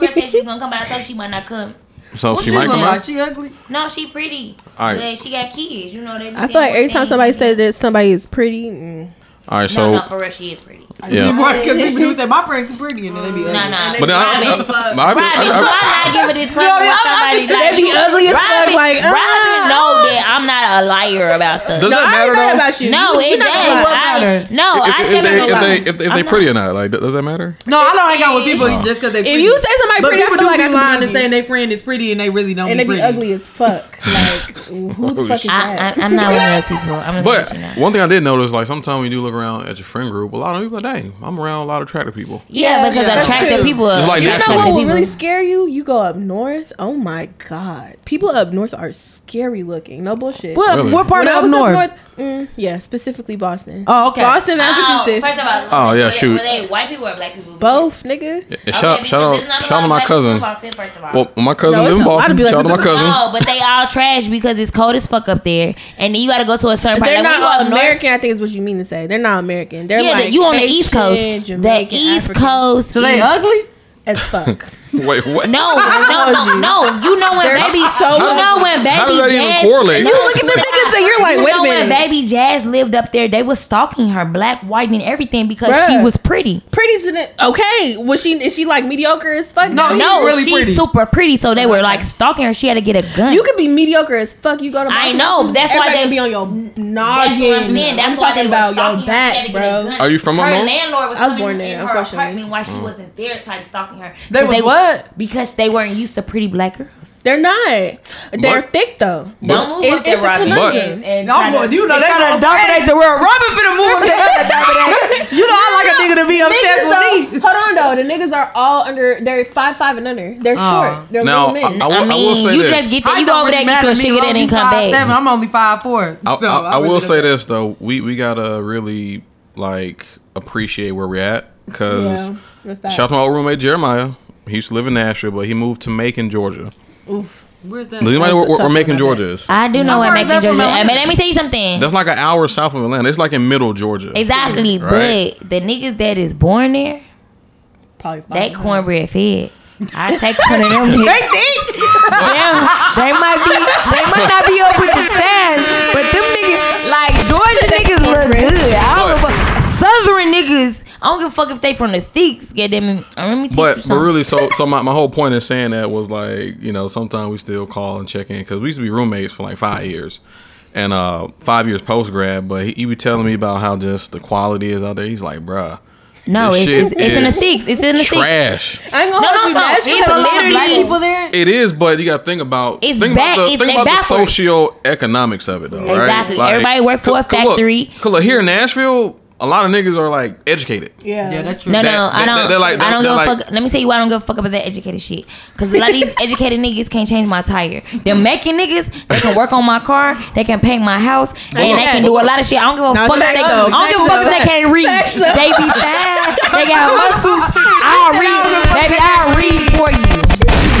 girl said she's gonna come, but I told she might not come. So What she you might look come out. She ugly. No, she pretty. All right. But she got kids. You know they. be I feel like every time somebody says that somebody is pretty, mm, All right. No, So no, for real, she is pretty. Yeah. Because people do say my friend pretty and then they be ugly. No, no. But then I, I, Robin, I, I, Robin, I, why I, not giving it this credit No, when I- I somebody think like they be you? ugly as fuck, Robin, like, Robin ah. know that I'm not a liar about stuff. Does no, that I matter though? about you. no, it not does. gonna lie. I, matter. no, if, I if, should they, be if they lie. if, they- if I'm they not- pretty or not, like does that matter? No, I don't hang out with people Oh. just because they pretty. If you say somebody pretty, I people feel like I be can lying and saying their friend is pretty and they really don't and be they be ugly as fuck. Like, who the Oh, fuck is that? I, I, I'm not one of those people. I'm But one thing I did notice, like sometimes when you do look around at your friend group, a lot of people, are, dang, I'm around a lot of attractive people. Yeah, because yeah, attractive true. people. It's like you Jackson. know what attractive will really scare you? You go up north. Oh my god, people up north are scary looking. No bullshit. What, Really? what part When of was north? up north, mm, yeah, specifically Boston. Oh, okay. Boston, Oh, Massachusetts. first of all, Oh, yeah, shoot. Were they white people or black people? Both, nigga. Yeah, Okay, shout because shout there's out not a shout out to my black people cousin. in Boston, first of all. Well, my cousin No, live in a lot of Boston. black Shout out to my cousin. No, but they all trash because it's cold as fuck up there, and then you got to go to a certain part. They're Like, not you go all up north- American. I think is what you mean to say. They're not American. They're Yeah, like you on the East Coast. Haitian, The East African. Coast. So they ugly? as fuck. Wait, what? No, no, no, no. You know when They're baby, so- you know when baby How does that even Jazz, correlate? You look at them niggas and you're like, you wait a know when baby Jazz lived up there, they was stalking her, black, white, and everything because she was pretty. Pretty's in it. Okay, was she? Is she like mediocre as fuck? No, now? She's no, really she's pretty. super pretty, so they were like stalking her. She had to get a gun. You could be mediocre as fuck. You go to. I Boston, know, that's why everybody they- be on your noggin. That's what I'm saying. That's I'm why talking they about your her. She had back, to get a bro. Are you from her up landlord was I was coming born in there, her unfortunately. apartment while she mm. wasn't there, type stalking her. They 'Cause was were- what? Because they weren't used to pretty black girls. They're not. They're But- thick though. Don't move It- up there, it's a Robbie. conundrum. And No, try to- you know they try gonna to dominate the world. Robin finna move up there. You know I like a nigga to be obsessed Niggas with me. hold on though. The niggas are all under. They're five five and under. They're Aw. short. They're Now, little men. I- I, will- I mean, will say you this. just get there, you go over there, really get matter your to me, shit, and then come 5'7", back. I'm only five four. I, so I, I will say this though, we we gotta really like appreciate where we're at because Yeah, shout out to my old roommate Jeremiah. He used to live in Nashville, but he moved to Macon, Georgia. Oof. Where's that? Does anybody know That's where, where Macon, I Georgia is? I do know where what far is Macon, that from Georgia. I Atlanta? mean, let me tell you something. That's like an hour south of Atlanta. It's like in middle Georgia. Exactly, Right. but the niggas that is born there, Probably five. they cornbread fed. I take one of them. They think. Damn, they might be, they might not be up with the times, but them niggas, like I don't give a fuck if they from the sticks. Get them. uh, Let me teach you But but really, so so my, my whole point in saying that was like you know sometimes we still call and check in because we used to be roommates for like five years, and uh five years post grad. But he, he be telling me about how just the quality is out there. He's like, bruh, no, it's, shit it's, it's in the is sticks. It's in the sticks. trash. I ain't gonna No, no, no. Nashville It's a lot of black Black people there. It is, but you got to think about It's think back- about the it's- think they about the backwards. socio-economics of it though, right? Exactly. Everybody work for a cause- cause look- factory. Look, here in Nashville, a lot of niggas are like educated. Yeah. Yeah, that's true. No, That- no, I that- don't. they're like- I don't give they're a like- fuck. Let me tell you why I don't give a fuck about that educated shit. Cause a lot of these educated niggas can't change my tire. Them making niggas, they can work on my car, they can paint my house, and they can do a lot of shit. I don't give a No, fuck if they. though. I don't give a fuck if they can't read. They be fine. They got muscles. I'll read, baby. I'll read for you.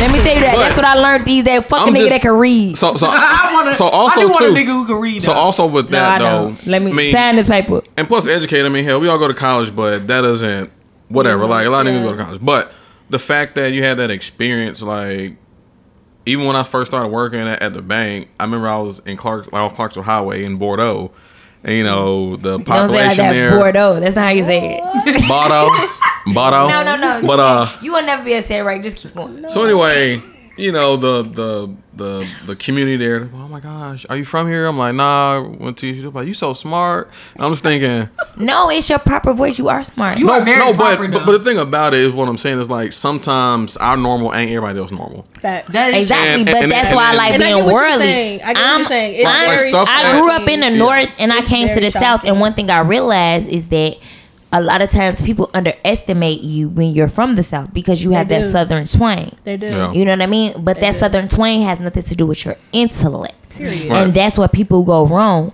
Let me tell you that. But That's what I learned these days. Fuck a I'm nigga just- that can read. So so I want to. so also I do want too. a nigga who can read. so though. also with no, I that though, don't. Let me I mean, sign this paper. and plus educated. I mean, hell, we all go to college, but that doesn't whatever. Mm-hmm. Like a lot of niggas go to college, but the fact that you had that experience, like even when I first started working at, at the bank, I remember I was in Clarks, like off Clarksville Highway in Bordeaux, and you know the population Don't say like that. there, Bordeaux. That's not how you say it. Bordeaux, Bordeaux. No, no, no. But uh, you will never be able to say it right. Just keep going. so anyway, you know the the the the community there. Oh my gosh, are you from here? I'm like, nah, I went to you. Like, you so smart. And I'm just thinking. No, it's your proper voice. You are smart. You no, are very no, but, proper, but though. but the thing about it is what I'm saying is like sometimes our normal ain't everybody else normal. Facts. That is Exactly, And- but and- that's and- why I like And being get what you're worldly. I get what I'm- you're saying. I'm- Like I grew up in the Yeah. north and I came to very the south, and one thing I realized is that a lot of times people underestimate you when you're from the south because you have They that do. southern twang. They do. Yeah. You know what I mean? But that do. southern twang has nothing to do with your intellect, Period. Right. and that's where people go wrong.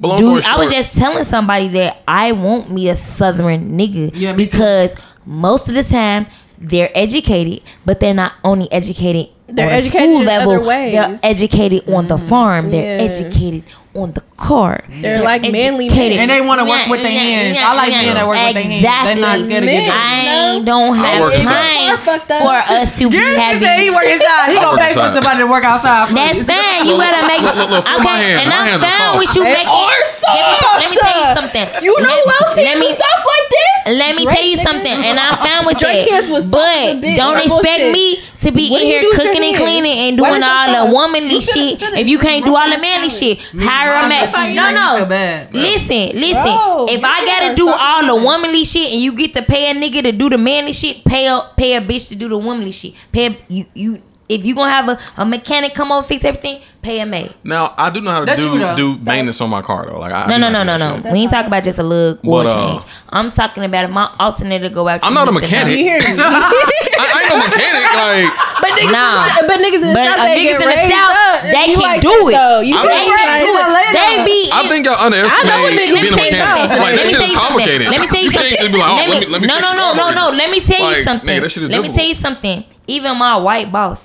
But Dude, story I was just telling somebody that I want me a southern nigga Yeah, me too. because most of the time they're educated, but they're not only educated They're on educated school in level. other ways. They're educated on the mm-hmm. farm. They're Yeah. educated on the car. They're like manly men. And they wanna work with their hands. I like men that work with their hands. They're not scared to get Men. I don't have time Car fucked up. for us to be Gary having. said he work inside. He I gonna pay for somebody to work outside. That's you. fine. You gotta make look, look, look, okay. And I'm fine with you They making. are Let me, let me tell you something. You know let, who else let me stuff like this? let me Drake, tell you something, and I'm fine with Drake that. soft But don't expect me to be in here do with your cooking and cleaning and doing all the womanly shit. If you can't do all the manly shit, hire a man. No, So no. bad. Listen, listen. Bro, if I gotta do all the womanly shit and you get to pay a nigga to do the manly shit, pay a pay a bitch to do the womanly shit. Pay a, you you. If you gonna have a, a mechanic come over fix everything, pay a maid. Now I do know how to That's you, do though. do maintenance on my car though. Like I, I No, do no, know no, how to no, do no. that We ain't talking about just a little oil But, uh, change. I'm talking about if my alternator go out. I'm not a need to know. mechanic. You hear me? I, I ain't no mechanic. Like But niggas, Nah. in, but niggas in the But south, they niggas get in the raised South, up. they You can like do that, it. Though. You I feel They mean- me? do it. They be. I think y'all I know what underestimate niggas- being a Let me tell you mechanic. something. Like Let that me shit tell is you complicated. Let me tell you You can't something. just be like, oh, Let let me- me- let me no, fix no, your no, car no, no. it. Let me tell you Like, something. nigga, that shit is Let me difficult. tell you something. Even my white boss,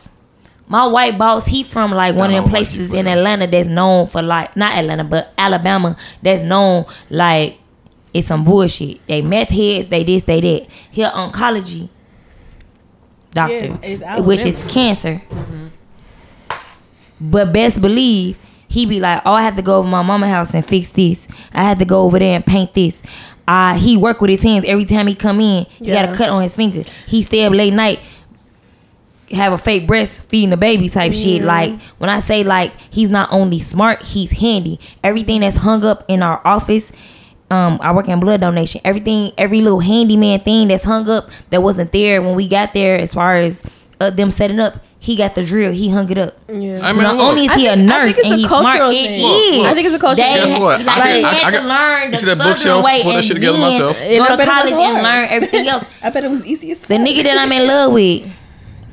my white boss, he from like one of don't them places in. Atlanta that's known for like not Atlanta but Alabama that's known like it's some bullshit. They meth heads. They this. They that. He an oncology doctor, Yes, it's which is cancer. But best believe he be like, oh, I have to go over my mama house and fix this. I had to go over there and paint this. Uh, he work with his hands every time he come in. He got Yeah. a cut on his finger. He stay up late night, have a fake breast feeding the baby type shit. Like when I say like he's not only smart, he's handy. Everything that's hung up in our office. Um, I work in blood donation. Everything, every little handyman thing that's hung up that wasn't there when we got there, as far as uh, them setting up, he got the drill. He hung it up. Yeah. I mean, Not look, only is I he a think- I nurse think it's and a he's smart, cultural it thing. is. Look, look. I think it's a cultural They, Guess what? I Like, can- he I- had I to can- learn the you see that bookshelf? way Put that shit together myself. Go to bet it was college and learn everything else. I bet it was easy as fuck. The nigga that I'm in love with,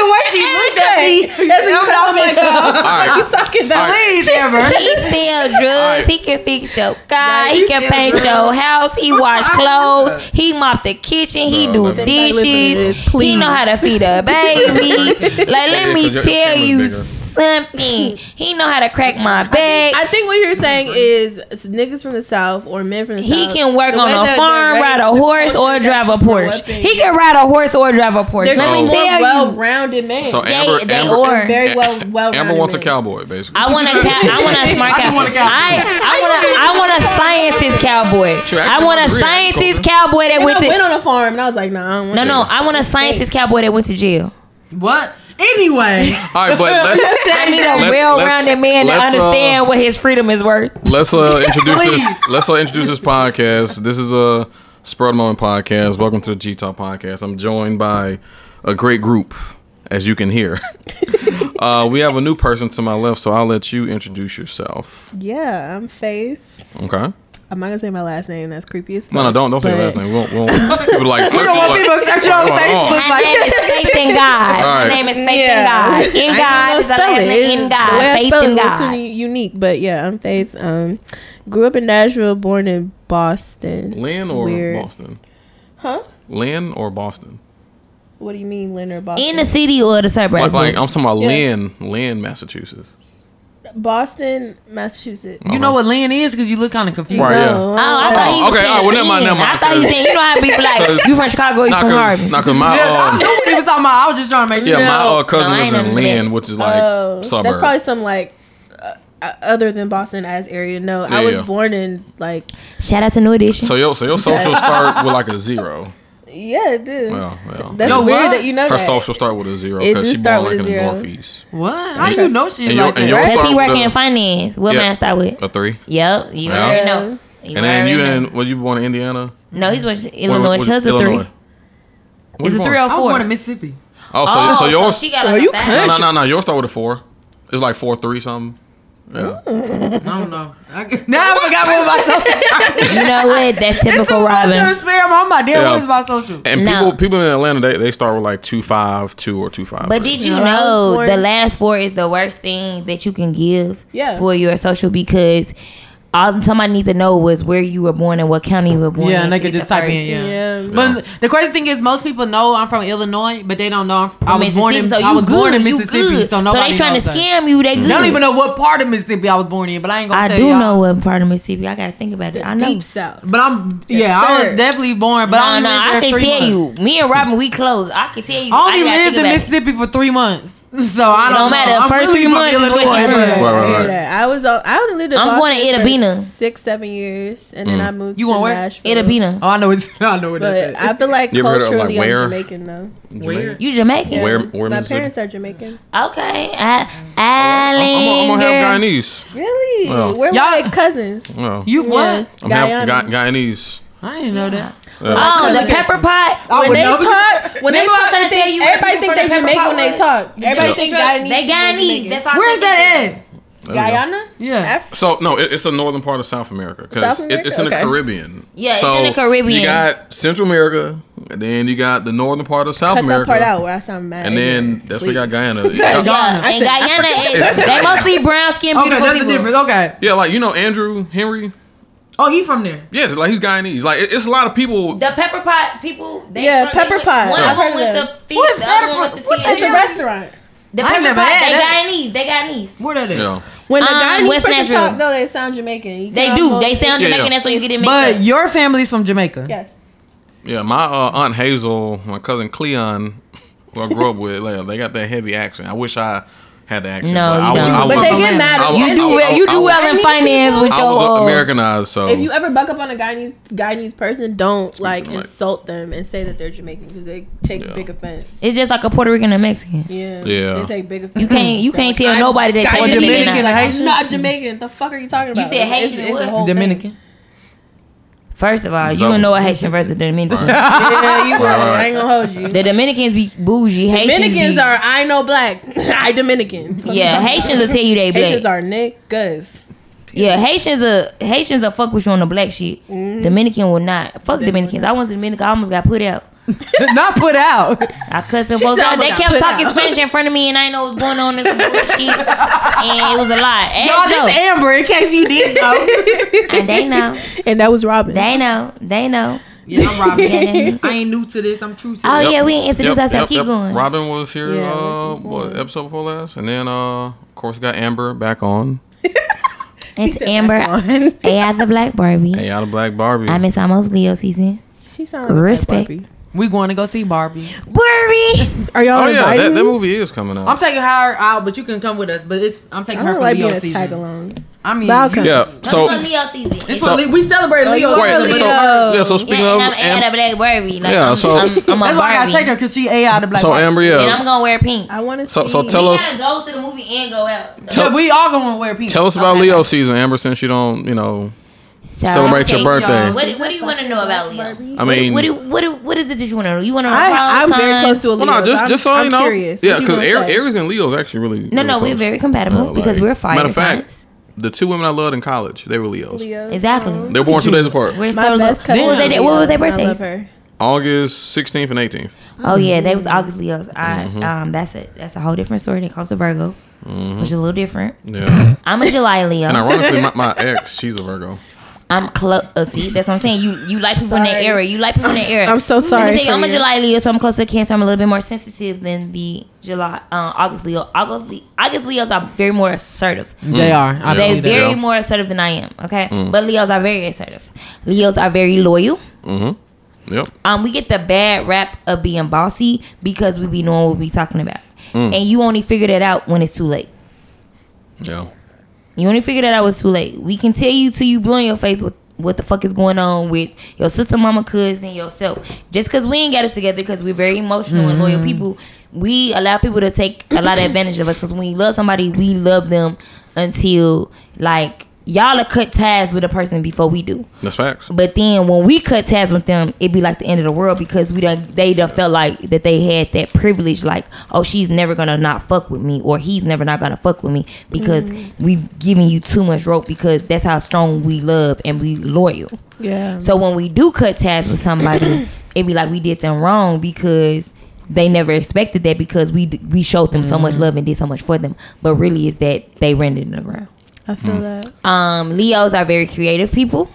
the way she looked at me. That's what I'm like, oh, All right. what you talking about? Please, Amber. he sell drugs, Alright. he can fix your car, Right, he he can paint drugs. your house, he wash clothes, he mop the kitchen, he do let me- Everybody listen to dishes, he know how to feed a baby. like let Yeah, me 'cause your tell you something. He know how to crack my back. I think what you're saying is niggas from the south or men from the He south. He can work on a farm, ride a horse, or drive a Porsche. He can ride a horse or drive a Porsche. They're Let me more tell you. Well-rounded men. So Amber, they Amber, are. very well, well. Amber wants a cowboy, basically. I want a cow. I want a smart I cow. do want a cowboy. I I want a I want a scientist cowboy. I want a I agree. scientist cowboy that I went went to. on a farm and I was like, nah, I don't want No, no. this. I want a scientist cowboy that went to jail. What? Anyway. All right, but let's I need a Let's- well-rounded let's- man to let's, uh, understand what his freedom is worth. let's uh introduce this. Let's uh, introduce this podcast. This is a Spread of Moment podcast. Welcome to the G Talk podcast. I'm joined by a great group, as you can hear. uh, we have a new person to my left, so I'll let you introduce yourself. Yeah, I'm Faythe. Okay. I'm not gonna say my last name. That's creepy as fuck. No, no, don't don't say your last name. We won't, we won't people like search don't want like, people searching on what's going on? Facebook. My name is Faith in God. All right. My name is Faith Yeah. in God. In I God don't is the spell last it. name. In The way God. I Faith in is a little God. too unique, but yeah, I'm Faythe. Um, grew up in Nashville, born in Boston. Lynn or Weird. Boston? Huh? Lynn or Boston? What do you mean, Lynn or Boston? In the city or the suburbs? Like, like I'm talking about Yeah. Lynn, Lynn, Massachusetts. Boston, Massachusetts. You know what Lynn is because you look kind of confused. Right, yeah. Oh, I thought he Oh, was okay, saying all right, well, never mind, never mind, I thought you 'cause- saying you know how people like 'cause- you from Chicago, you Not from cause, Harvey. not cause my Yeah, I um, knew what he was talking about. I was just trying to make yeah, sure. my uh, cousin I lives in Lynn, which is like Oh, suburb. that's probably some like uh, uh, other than Boston as area. No, I was yeah. born in like Shout out to New Edition. so your so your social start with like a zero. Yeah, it did. Well, well. That's Yo, weird what? that you know her that. social start with a zero It because do she start born with like a in the zero. northeast. What? How do you know she And your- like and that? your- Does start he with work a- in finance? What Yeah. man start with? A three. Yep, you Yeah. already know. You And then you already in was you born in Indiana? No, he's working Where- Illinois. where- She has a three. Illinois. Where It's a three or I was four. born in Mississippi. Oh, so, Oh, so yours? she got Oh, like you a fat- no, no, no, no. Yours start with a four. It's like four three something. Yeah. I don't know. I, now I forgot what my social. You know what? That's typical so much to Robin. spare. I'm like, damn, Yeah. what is my social? And No. people people in Atlanta they, they start with like two five two or two five. But did you No, I was know born- the last four is the worst thing that you can give Yeah. for your social because all somebody need to know was where you were born and what county you were born. Yeah, in and they could just the type first- in, yeah. Yeah. But the crazy thing is, most people know I'm from Illinois, but they don't know I'm, I From was born in. Mississippi, so I you was born in good, you Mississippi, good. so nobody they trying knows to that. scam you. They good. They don't even know what part of Mississippi I was born in, but I ain't gonna I tell do y'all. know what part of Mississippi. I gotta think about it. I know. Deep South. But I'm yeah, I was definitely born, but no, I only no, lived I there can three tell months. you. Me and Robin, we close. I can tell you. I only gotta lived in about it. Mississippi for three months, so I don't It don't know. matter. I'm First really three months is what Illinois, you. Right, right, right. I was. uh, I only lived in I'm Boston going to for Itta Bena. six, seven years, and then I moved You to going where? Nashville. Itta Bena. Oh, I know it's. I know what But that's. I feel like You ever heard of, culturally like, where? I'm Jamaican though. Where? You Jamaican? Yeah, Where- where my Mississippi? parents are Jamaican. Okay. I, I'm, I'm, I'm gonna have Guyanese. Really? Well. We're Y'all- like cousins. No. You Yeah. what? I'm half Guyana. Guyanese. I didn't know that. Yeah. Oh, the pepper pot. I when would they never- talk, when they Remember talk, trying they to tell think, you everybody people think they from the Jamaican when they talk. Everybody Yeah. think Guyanese. They people Guyanese. Jamaican. That's all. Where's that at? There we go. Guyana? Yeah. Af- So no, it, it's the northern part of South America because South it, America? it's in the Caribbean. Yeah, it's so in the Caribbean. You got Central America, and then you got the northern part of South Cut America, that part out where I sound mad. and then that's where you got Guyana. Yeah, Ghana. and Guyana is they mostly brown skinned Okay, beautiful that's the difference. Okay. yeah, like you know Andrew Henry. Oh, he from there. Yes, like he's Guyanese. Like it- it's a lot of people. The pepper pot people. They Yeah, from- they pepper went- pot. One I've of them heard of went them. to feed. What is the pepper pot? What. It's a restaurant. The I pepper never pot. had They that. Guyanese. They Guyanese. Where that at? You know, When the Um, Guyanese West person Nashville. talk, though, they sound Jamaican. You They do. They sound Jamaican. yeah. That's why you get it mixed But up. your family's from Jamaica. Yes. yeah. My uh, aunt Hazel, my cousin Cleon, who I grew up with, like, they got that heavy accent. I wish I had the accent. No, but you I was, don't. I was, But they get Atlanta. mad I was- You I do was- well. You I do was- well in I finance with I your. was uh, Americanized, so If you ever buck up on a Guyanese Guyanese person, don't like like- insult them and say that they're Jamaican because they take Yeah. big offense. It's just like a Puerto Rican and Mexican. Yeah, Yeah. They take big offense. You can't. You can't tell I'm nobody that Guyanese. they Dominican Dominican. Like, Haitian? I'm not Jamaican. The fuck are you talking about? You said Haitian it's, it's a what? whole thing. Dominican. First of all, you So- don't know a Haitian versus the Dominican. Yeah, you right. Right, right. I ain't gonna hold you. The Dominicans be bougie. Haitians Dominicans be, are I know black. I Dominican. Fuck Yeah, Haitians about. will tell you they black. Haitians are niggas. Yeah, Haitians are Haitians will fuck with you on the black shit. Mm-hmm. Dominican will not. Fuck Dominicans. I went to Dominican. I almost got put out. Not put out. I cussed them She folks out. They kept talking out. Spanish in front of me, and I know what was going on in some bullshit. and it was a lie. Y'all Ask just Joe. Amber in case you didn't know. And they know. And that was Robin. They know. They know. yeah, I'm Robin. I ain't new to this. I'm true to Oh it. yeah, we ain't introduced ourselves. Keep going. Robin was here, Yeah, uh, episode what episode before last, and then uh, of course we got Amber back on. It's Amber. on. AI the Black Barbie. Hey, out of Black Barbie. I miss almost Leo season. She sounds like Respect. Barbie. We going to go see Barbie. Barbie. Are y'all oh yeah, that, that movie is coming out. I'm taking her out, but you can come with us. But it's I'm taking I her don't for like Leo being a season. tag along. I mean, But I'll you- come. yeah. So So Leo season. it's So- for Le- we celebrate Oh, you Leo. wait, season, so but- yeah. So speaking yeah, of, and I'm Am- AI the Black Barbie. Like, Yeah, I'm, so- I'm, I'm a That's why I Barbie. gotta take her because she A out of black. so Barbie. Amber, And yeah. I'm gonna wear pink. I want to So- so tell we us- gotta go to the movie and go out. Tell- yeah, we all gonna wear pink. Tell us about Okay. Leo season, Amber, since you don't, you know, So, celebrate your birthday. What, do- what do you want to know about Leo? I mean, what, do, what, do, what is it that you want to know? You want to know? I, I'm very close to a Leo. well, no, just just so I'm you know, curious. yeah, because? Aries and Leo is actually really. No, really no, we're very compatible Uh, because like- we're fire Matter of fact, signs. the two women I loved in college, they were Leos. Leo. Exactly. Oh. They were born two days apart. We're My so best lo- cousin. what, was they, is what was their Leo, and I love birthdays? August 16th and 18th. Oh yeah, they was August Leos. I Mm-hmm. um that's it. That's a whole different story. They close to Virgo, which is a little different. Yeah. I'm a July Leo. and ironically, my, my ex, she's a Virgo. I'm close. Uh, see, that's what I'm saying. You you like people in that Sorry. era. You like people in that era. I'm so sorry tell you, for I'm a you. July Leo, so I'm closer to Cancer. I'm a little bit more sensitive than the July uh, August Leo. August Le- August Leos are very more assertive. They are. I They believe that. very Yeah. more assertive than I am. Okay, but Leos are very assertive. Leos are very loyal. Mm-hmm. Yep. Um, we get the bad rap of being bossy because we be knowing what we talking about, Mm. and you only figure that out when it's too late. Yeah. You only figured that out it's too late. We can tell you till you blow in your face what what the fuck is going on with your sister, mama, cousin, yourself. Just because we ain't got it together, because we're very emotional and loyal mm-hmm. people, we allow people to take a lot of advantage of us. Because when we love somebody, we love them until like y'all are cut ties with a person before we do. That's facts. But then when we cut ties with them, it'd be like the end of the world because we done they done felt like that they had that privilege, like, oh, she's never gonna not fuck with me, or he's never not gonna fuck with me because mm-hmm. we've given you too much rope because that's how strong we love and we loyal. Yeah. So when we do cut ties with somebody, it'd be like we did them wrong because they never expected that because we we showed them so mm-hmm. much love and did so much for them. But really, is that they ran it in the ground. I feel that. Um, Leos are very creative people.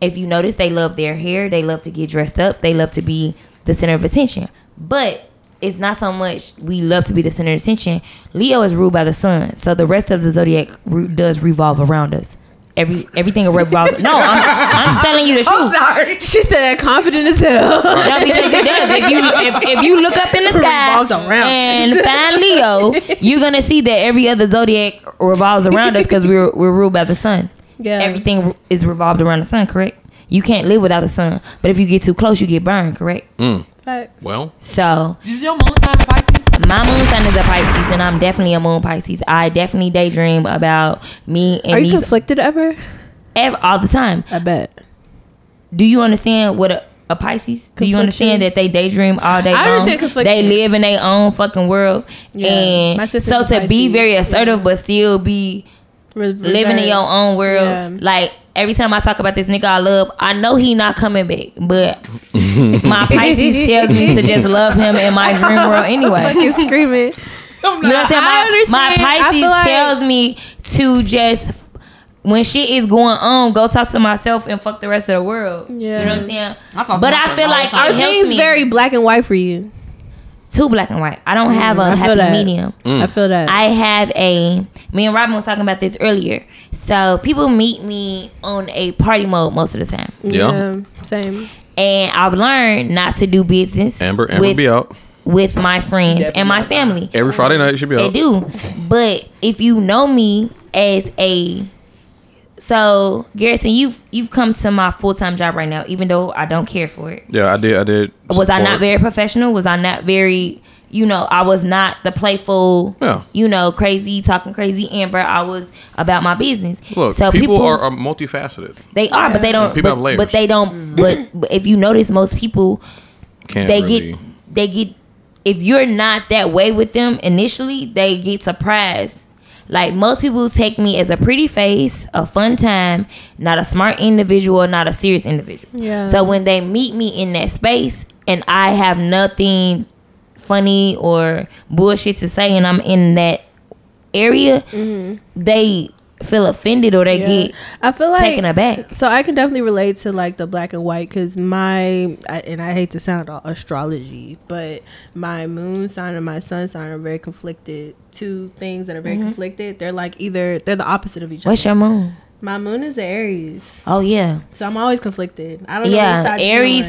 If you notice, they love their hair. They love to get dressed up. They love to be the center of attention. But it's not so much we love to be the center of attention. Leo is ruled by the sun, so the rest of the zodiac re- does revolve around us. Every everything revolves. No, I'm, I'm telling you the truth. Sorry. She said confident as hell. No, because it does. If you if, if you look up in the sky around. and find Leo, you're gonna see that every other zodiac revolves around us because we're we're ruled by the sun. Yeah. Everything is revolved around the sun, correct? You can't live without the sun. But if you get too close, you get burned, correct? Mm. Facts. Well, So Is your moon sign Pisces? My moon sign is a Pisces, and I'm definitely a moon Pisces. I definitely daydream about me and Are you these conflicted ever? ev- all the time. I bet. Do you understand what a, a Pisces? Do you understand that they daydream all day I long? They live in their own fucking world, Yeah. And so to be very assertive Yeah. but still be living in your own world. Yeah. Like every time I talk about this nigga I love, I know he not coming back, but my Pisces tells me to just love him in my dream world anyway. Fucking screaming. You know what I'm saying? I My, understand. my Pisces feel like- tells me to just when shit is going on, go talk to myself and fuck the rest of the world. Yeah. You know what I'm saying? I but I feel like the time. it Are helps things me. very black and white for you? Too black and white. I don't mm, have a I feel happy that. medium. Mm. I feel that. I have a. Me and Robin was talking about this earlier. So people meet me on a party mode most of the time, Yeah. Same. and I've learned not to do business. Amber, Amber with, be out with my friends and my family. every Friday night. She be They out. do. But if you know me as a so Garrison, you've you've come to my full time job right now, even though I don't care for it. Yeah, I did. I did. Was I not very professional? Was I not very you know, I was not the playful, Yeah. you know, crazy, talking crazy Amber. I was about my business. Look, so people, are, are multifaceted. they are, but they don't. People but, have layers. but they don't. Mm-hmm. But, but if you notice, most people Can't they really. get they get if you're not that way with them initially they get surprised like most people take me as a pretty face a fun time not a smart individual not a serious individual Yeah. so when they meet me in that space and i have nothing funny or bullshit to say and i'm in that area mm-hmm. they feel offended or they Mm-hmm. Yeah. get I feel like taken aback So I can definitely relate to like the black and white because my I, and I hate to sound all astrology, but my moon sign and my sun sign are very conflicted. Two things that are very conflicted. They're like either they're the opposite of each Mm-hmm. what's your moon My moon is Aries, oh yeah so I'm always conflicted. I don't know Yeah, you're Aries.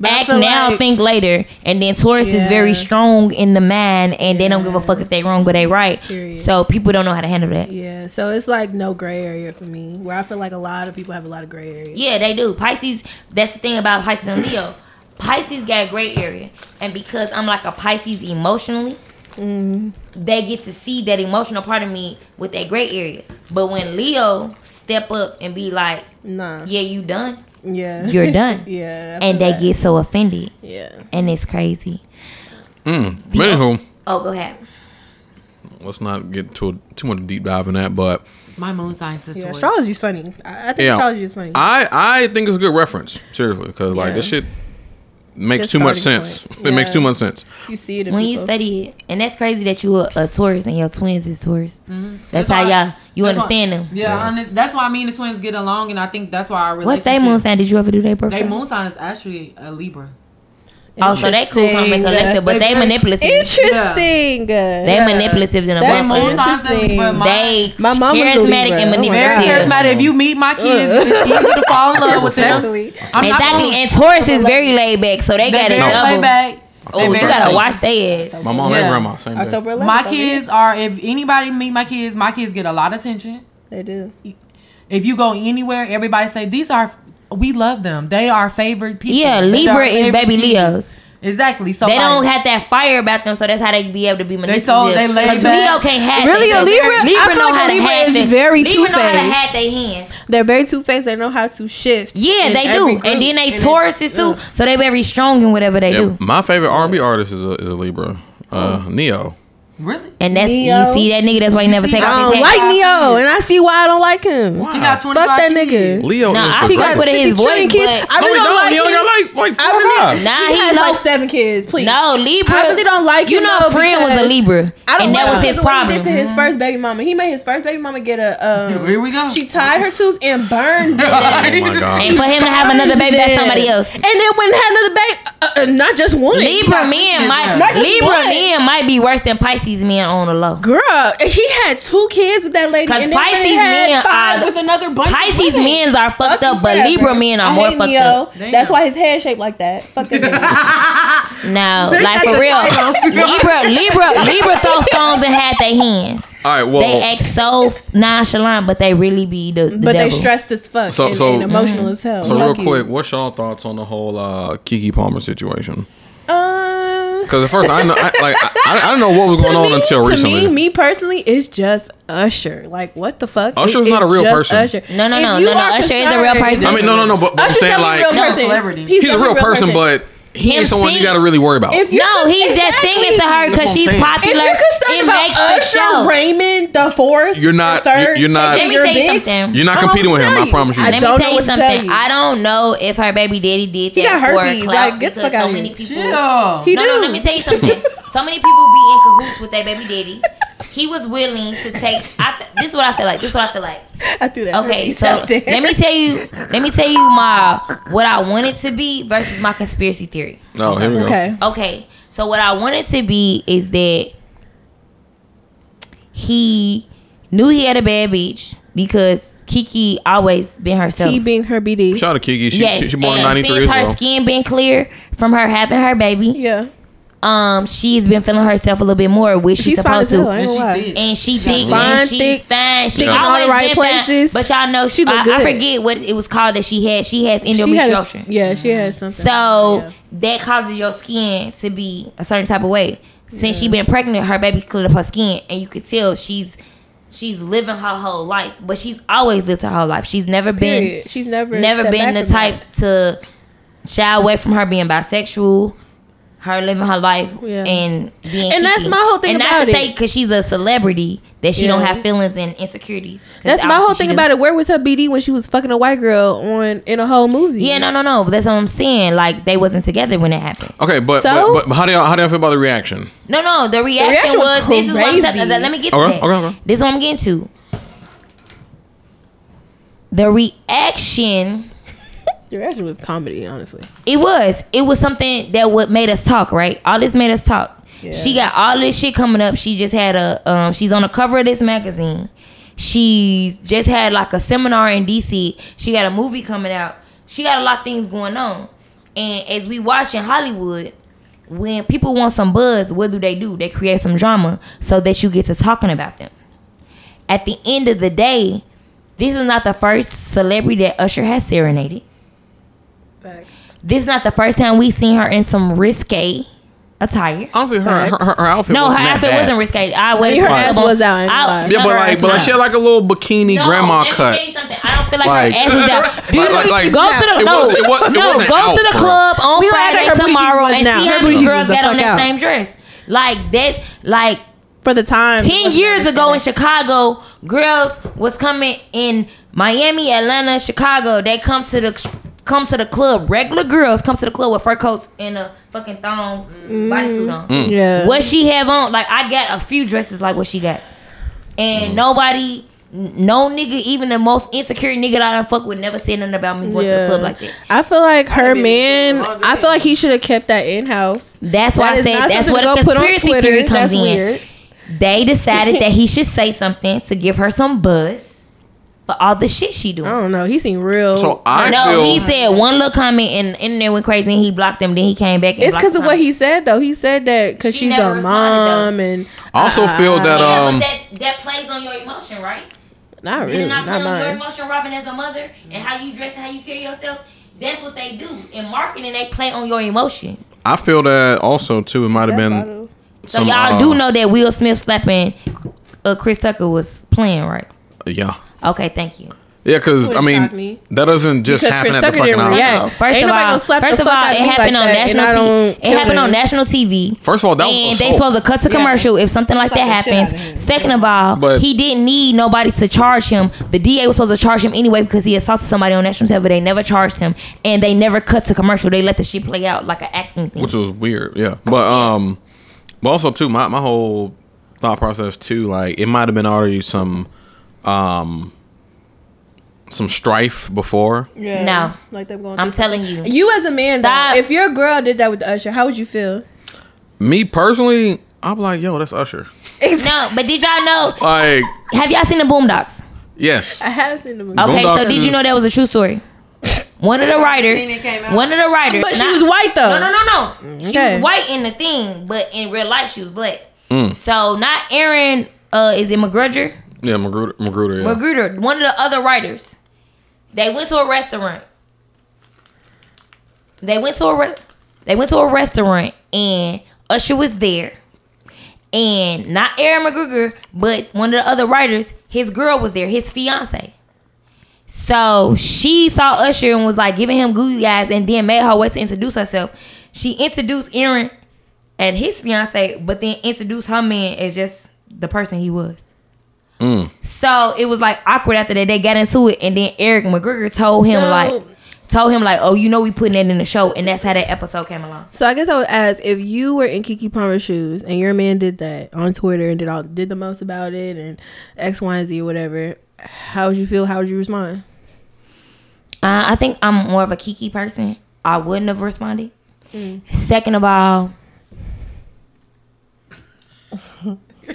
But act now, like- think later, and then Taurus is very strong in the mind, and they don't give a fuck if they wrong or they right. Period. So people don't know how to handle that. Yeah, so it's like no gray area for me. Where I feel like a lot of people have a lot of gray area. Yeah, they do. Pisces. That's the thing about Pisces and Leo. Pisces got a gray area, and because I'm like a Pisces emotionally, mm-hmm. they get to see that emotional part of me with that gray area. But when Leo step up and be like, Nah. "Yeah, you done," Yeah. you're done, yeah. And they that. get so offended, Yeah. and it's crazy. Mm. Anywho, Oh, go ahead. let's not get to a, too much deep dive in that, but My moon sign is the Yeah, Taurus. astrology's funny. I, I think Yeah. astrology is funny. I I think it's a good reference, seriously, because like Yeah. this shit makes too much sense. point. It makes too much sense. you see it in when you study it, and that's crazy that you a, a Taurus and your twins is Taurus. Mm-hmm. That's, how why- y'all you that's why- understand them. Yeah, Yeah. and that's why me and the twins get along, and I think that's why our What's relationship. their moon sign? Did you ever do their birthday? Their moon sign is actually a Libra. Oh, so they cool, calm, and Interesting. collective, but They they manipulative. Interesting. They Yeah. manipulative than a Their moon motherfucker. signs are Libra. My, They My mama's charismatic and my very manipulative. charismatic. If you meet my kids, it's easy to fall in love with them. I'm Exactly, gonna- and Taurus is very laid back, so they, They got it double. laid back. Oh, They you gotta laid watch their ass. My mom Yeah. and grandma, same thing. October 11th. My over kids are. If anybody meet my kids, my kids get a lot of attention. They do. If you go anywhere, everybody say these are. We love them. They are favorite people. Yeah, Libra is baby kids. Leos. Exactly. So They like, don't have that fire about them, so that's how they be able to be manipulative. so- they laid 'Cause back. Leo can't have Really, they a so Libra? I Libra feel know like a how to Libra have is their- very Libra know how to have their hands. They're very two faced. They know how to shift. Yeah, they do, group. and then they And Tauruses too, so they very strong in whatever they Yeah, do. my favorite R&B artist is a, is a Libra, uh, Ne-Yo. Really? And that's Ne-Yo. you see that nigga. That's why he never take off. I don't his like hat. Ne-Yo, and I see why I don't like him. He got 25 Fuck that nigga. Leo No, is I the fuck greatest. with his voice, kids. but I No, really he don't don't. like He only him. got like like four I really, five. Nah, he, he has low- like seven kids. Please, No, Libra. I really don't like You know, a friend was a Libra, I don't and that was his because what problem. He did to his first baby mama. He made his first baby mama get a. Um, Here we go. She tied her tubes and burned them. Oh my god. And for him to have another baby, that's somebody else. And then when had another baby, uh, uh, not just one. Libra men might Libra men might be worse than Pisces men on the low. Girl, he had two kids with that lady, 'Cause and then Pisces he had men five are- with another bunch. of Pisces women. men's are fucked Fuck up, but forever. Libra men are I more hate fucked Ne-Yo. up. That's why his head shaped like that. Fuck that nigga. No, like for real, Libra, Libra, Libra throw stones and had their hands. All right, well, They act so nonchalant, but they really be the, the But they stressed as fuck So- and, so- and emotional as hell. so Fuck real you. quick, what's y'all thoughts on the whole uh, Keke Palmer situation? Um, Because at first I, know, I like I, I didn't know what was going to on me- until to recently. me, me personally, it's just Usher. Like, what the fuck? Usher's It- not a real person. Usher. No, no, no, no, no, Usher is a real person. I mean, no, no, no, but, but I'm saying like a real No, person. celebrity. he's a definitely real person, but he ain't someone you got to really worry about. If you're- No, he's just singing to her because she's I'm. If popular. you're concerned It about makes the show. Raymond the fourth, You're not- the third, you're not- Let me tell you bitch, something. You're not competing with him. gonna I promise you. I Let me tell you something. tell you. I don't know if her baby daddy did that got for herpes. clout Like, get the because fuck so many people. Chill. He no, do. no, let me tell you something. So many people be in cahoots with their baby daddy. He was willing to take. I, th- this is what I feel like. This is what I feel like. I threw that Okay, so let me tell you. Let me tell you my what I wanted to be versus my conspiracy theory. Oh, here we go. Okay. Okay, so what I wanted to be is that he knew he had a bad bitch because Keke always been herself. He being her BD. Shout out to Keke. She, yes, she, she born in and '93 since as her skin been clear from her having her baby, Yeah, um, she's been feeling herself a little bit more, which she's, she's supposed as hell. I to. ain't And gonna she And she She thick, fine, and she's thick, fine. She thick in all the right been fine. places. But y'all know She she. look I, I forget what it was called that she had. She has She had a, endometriosis. yeah, she had something. So Yeah. that causes your skin to be a certain type of way. Since she been pregnant, her baby's cleared up her skin, and you could tell she's she's living her whole life. But she's always lived her whole life. She's never been She's never never been the back from type to shy away from her being bisexual. Her living her life Yeah. and being And that's my whole thing about it. and about not to say because she's a celebrity that she don't have feelings and insecurities That's my whole thing about it. Where was her BD when she was fucking a white girl on in a whole movie? Yeah, no, no, no. But that's what I'm saying. Like they wasn't together when it happened. Okay, but, So? but but how do y'all how do y'all feel about the reaction? No, no. The reaction, reaction was was, this is what I'm saying. Let me get to Okay, that. okay, okay. This is what I'm getting to. The reaction, the reaction was comedy. Honestly, it was, it was something that would made us talk. Right, all this made us talk. She got all this shit coming up. She just had a, um, she's on the cover of this magazine. She's just had like a seminar in DC. She got a movie coming out. She got a lot of things going on. And as we watch in Hollywood, when people want some buzz, what do they do? They create some drama so that you get to talking about them. At the end of the day, this is not the first celebrity that Usher has serenaded. This is not the first time we've seen her in some risque attire. Honestly, her her, her, her outfit. No, her wasn't that outfit bad. wasn't risque. I waited her ass the- was out, ain't I- Yeah, no, but like, but like, she had like a little bikini No, grandma cut. tell something. I don't feel like, Like- her ass was out. Do you Like- like- like- go to the no, wasn't- it wa- it no, go out, to the bro. club on We Friday like tomorrow and out. see Her how booty many girls the got on fuck that out. same dress. Like that's like for the time, ten years ago in Chicago, girls was coming in Miami, Atlanta, Chicago. They come to the come to the club. Regular girls come to the club with fur coats and a fucking thong bodysuit on. Mm. Yeah. What she have on? Like I got a few dresses like what she got, and Mm. nobody. No nigga, even the most insecure nigga that I done fuck with, never said nothing about me going to the club like that. I feel like her been man. I feel like he should have kept that in house. That's why I said that's what a conspiracy theory comes That's in. weird. They decided that he should say something to give her some buzz for all the shit she doing. I don't know. He seemed real. So I no, feel he said one little comment and internet went crazy and he blocked them. Then he came back. And it's because the of what he said though. He said that because She she's a responded, though. mom and I also feel that Yeah, um that that plays on your emotion, right? not Did really, it not play not on your emotion, Robin, as a mother, and how you dress and how you carry yourself? That's what they do in marketing. They play on your emotions. I feel that also too. It might have been So some, y'all uh, do know that Will Smith slapping uh, Chris Tucker was playing, right? Yeah, Okay, thank you. Yeah, because I mean, me. that doesn't just Because happen Chris at the fucking didn't house. react. No, first Ain't of all, gonna slap the first of all, it happened like on national and I TV. It kill happened on national TV. First of all, that was and they assault. supposed to cut to Yeah. commercial if something like that Slap the shit happens. out of him. Second of all, But- he didn't need nobody to charge him. The DA was supposed to charge him anyway because he assaulted somebody on national TV. They never charged him, and they never cut to commercial. They let the shit play out like an acting thing. which was weird. Yeah, but um, but also too, my my whole thought process too, like it might have been already some um some strife before. Yeah. No. Like them going. I'm through- telling you. You as a man, Stop. though, if your girl did that with Usher, how would you feel? Me personally, I'm like, yo, that's Usher. No, but did y'all know? Like, Have y'all seen the Boondocks? yes, I have seen the movie. Okay, Boondocks so did you know that was a true story? One of the writers, seen it came out. one of the writers, But she not- was white though. No, no, no, no. She Okay. was white in the thing, but in real life she was black. Mm. So not Aaron. Uh, is it McGruder? Yeah, McGruder, McGruder, yeah. McGruder, one of the other writers. They went to a restaurant. They went to a re- they went to a restaurant and Usher was there. And not Aaron McGruder, but one of the other writers, his girl was there, his fiance. So she saw Usher and was like giving him googly eyes and then made her way to introduce herself. She introduced Aaron and his fiance, but then introduced her man as just the person he was. So it was like awkward after that. They got into it, and then Eric McGregor told him So- like, told him like, oh, you know, we putting that in the show, and that's how that episode came along. So I guess I would ask if you were in Keke Palmer's shoes and your man did that on Twitter and did all did the most about it and X, Y, and Z whatever. How would you feel? How would you respond? Uh, I think I'm more of a Keke person. I wouldn't have responded. Second of all,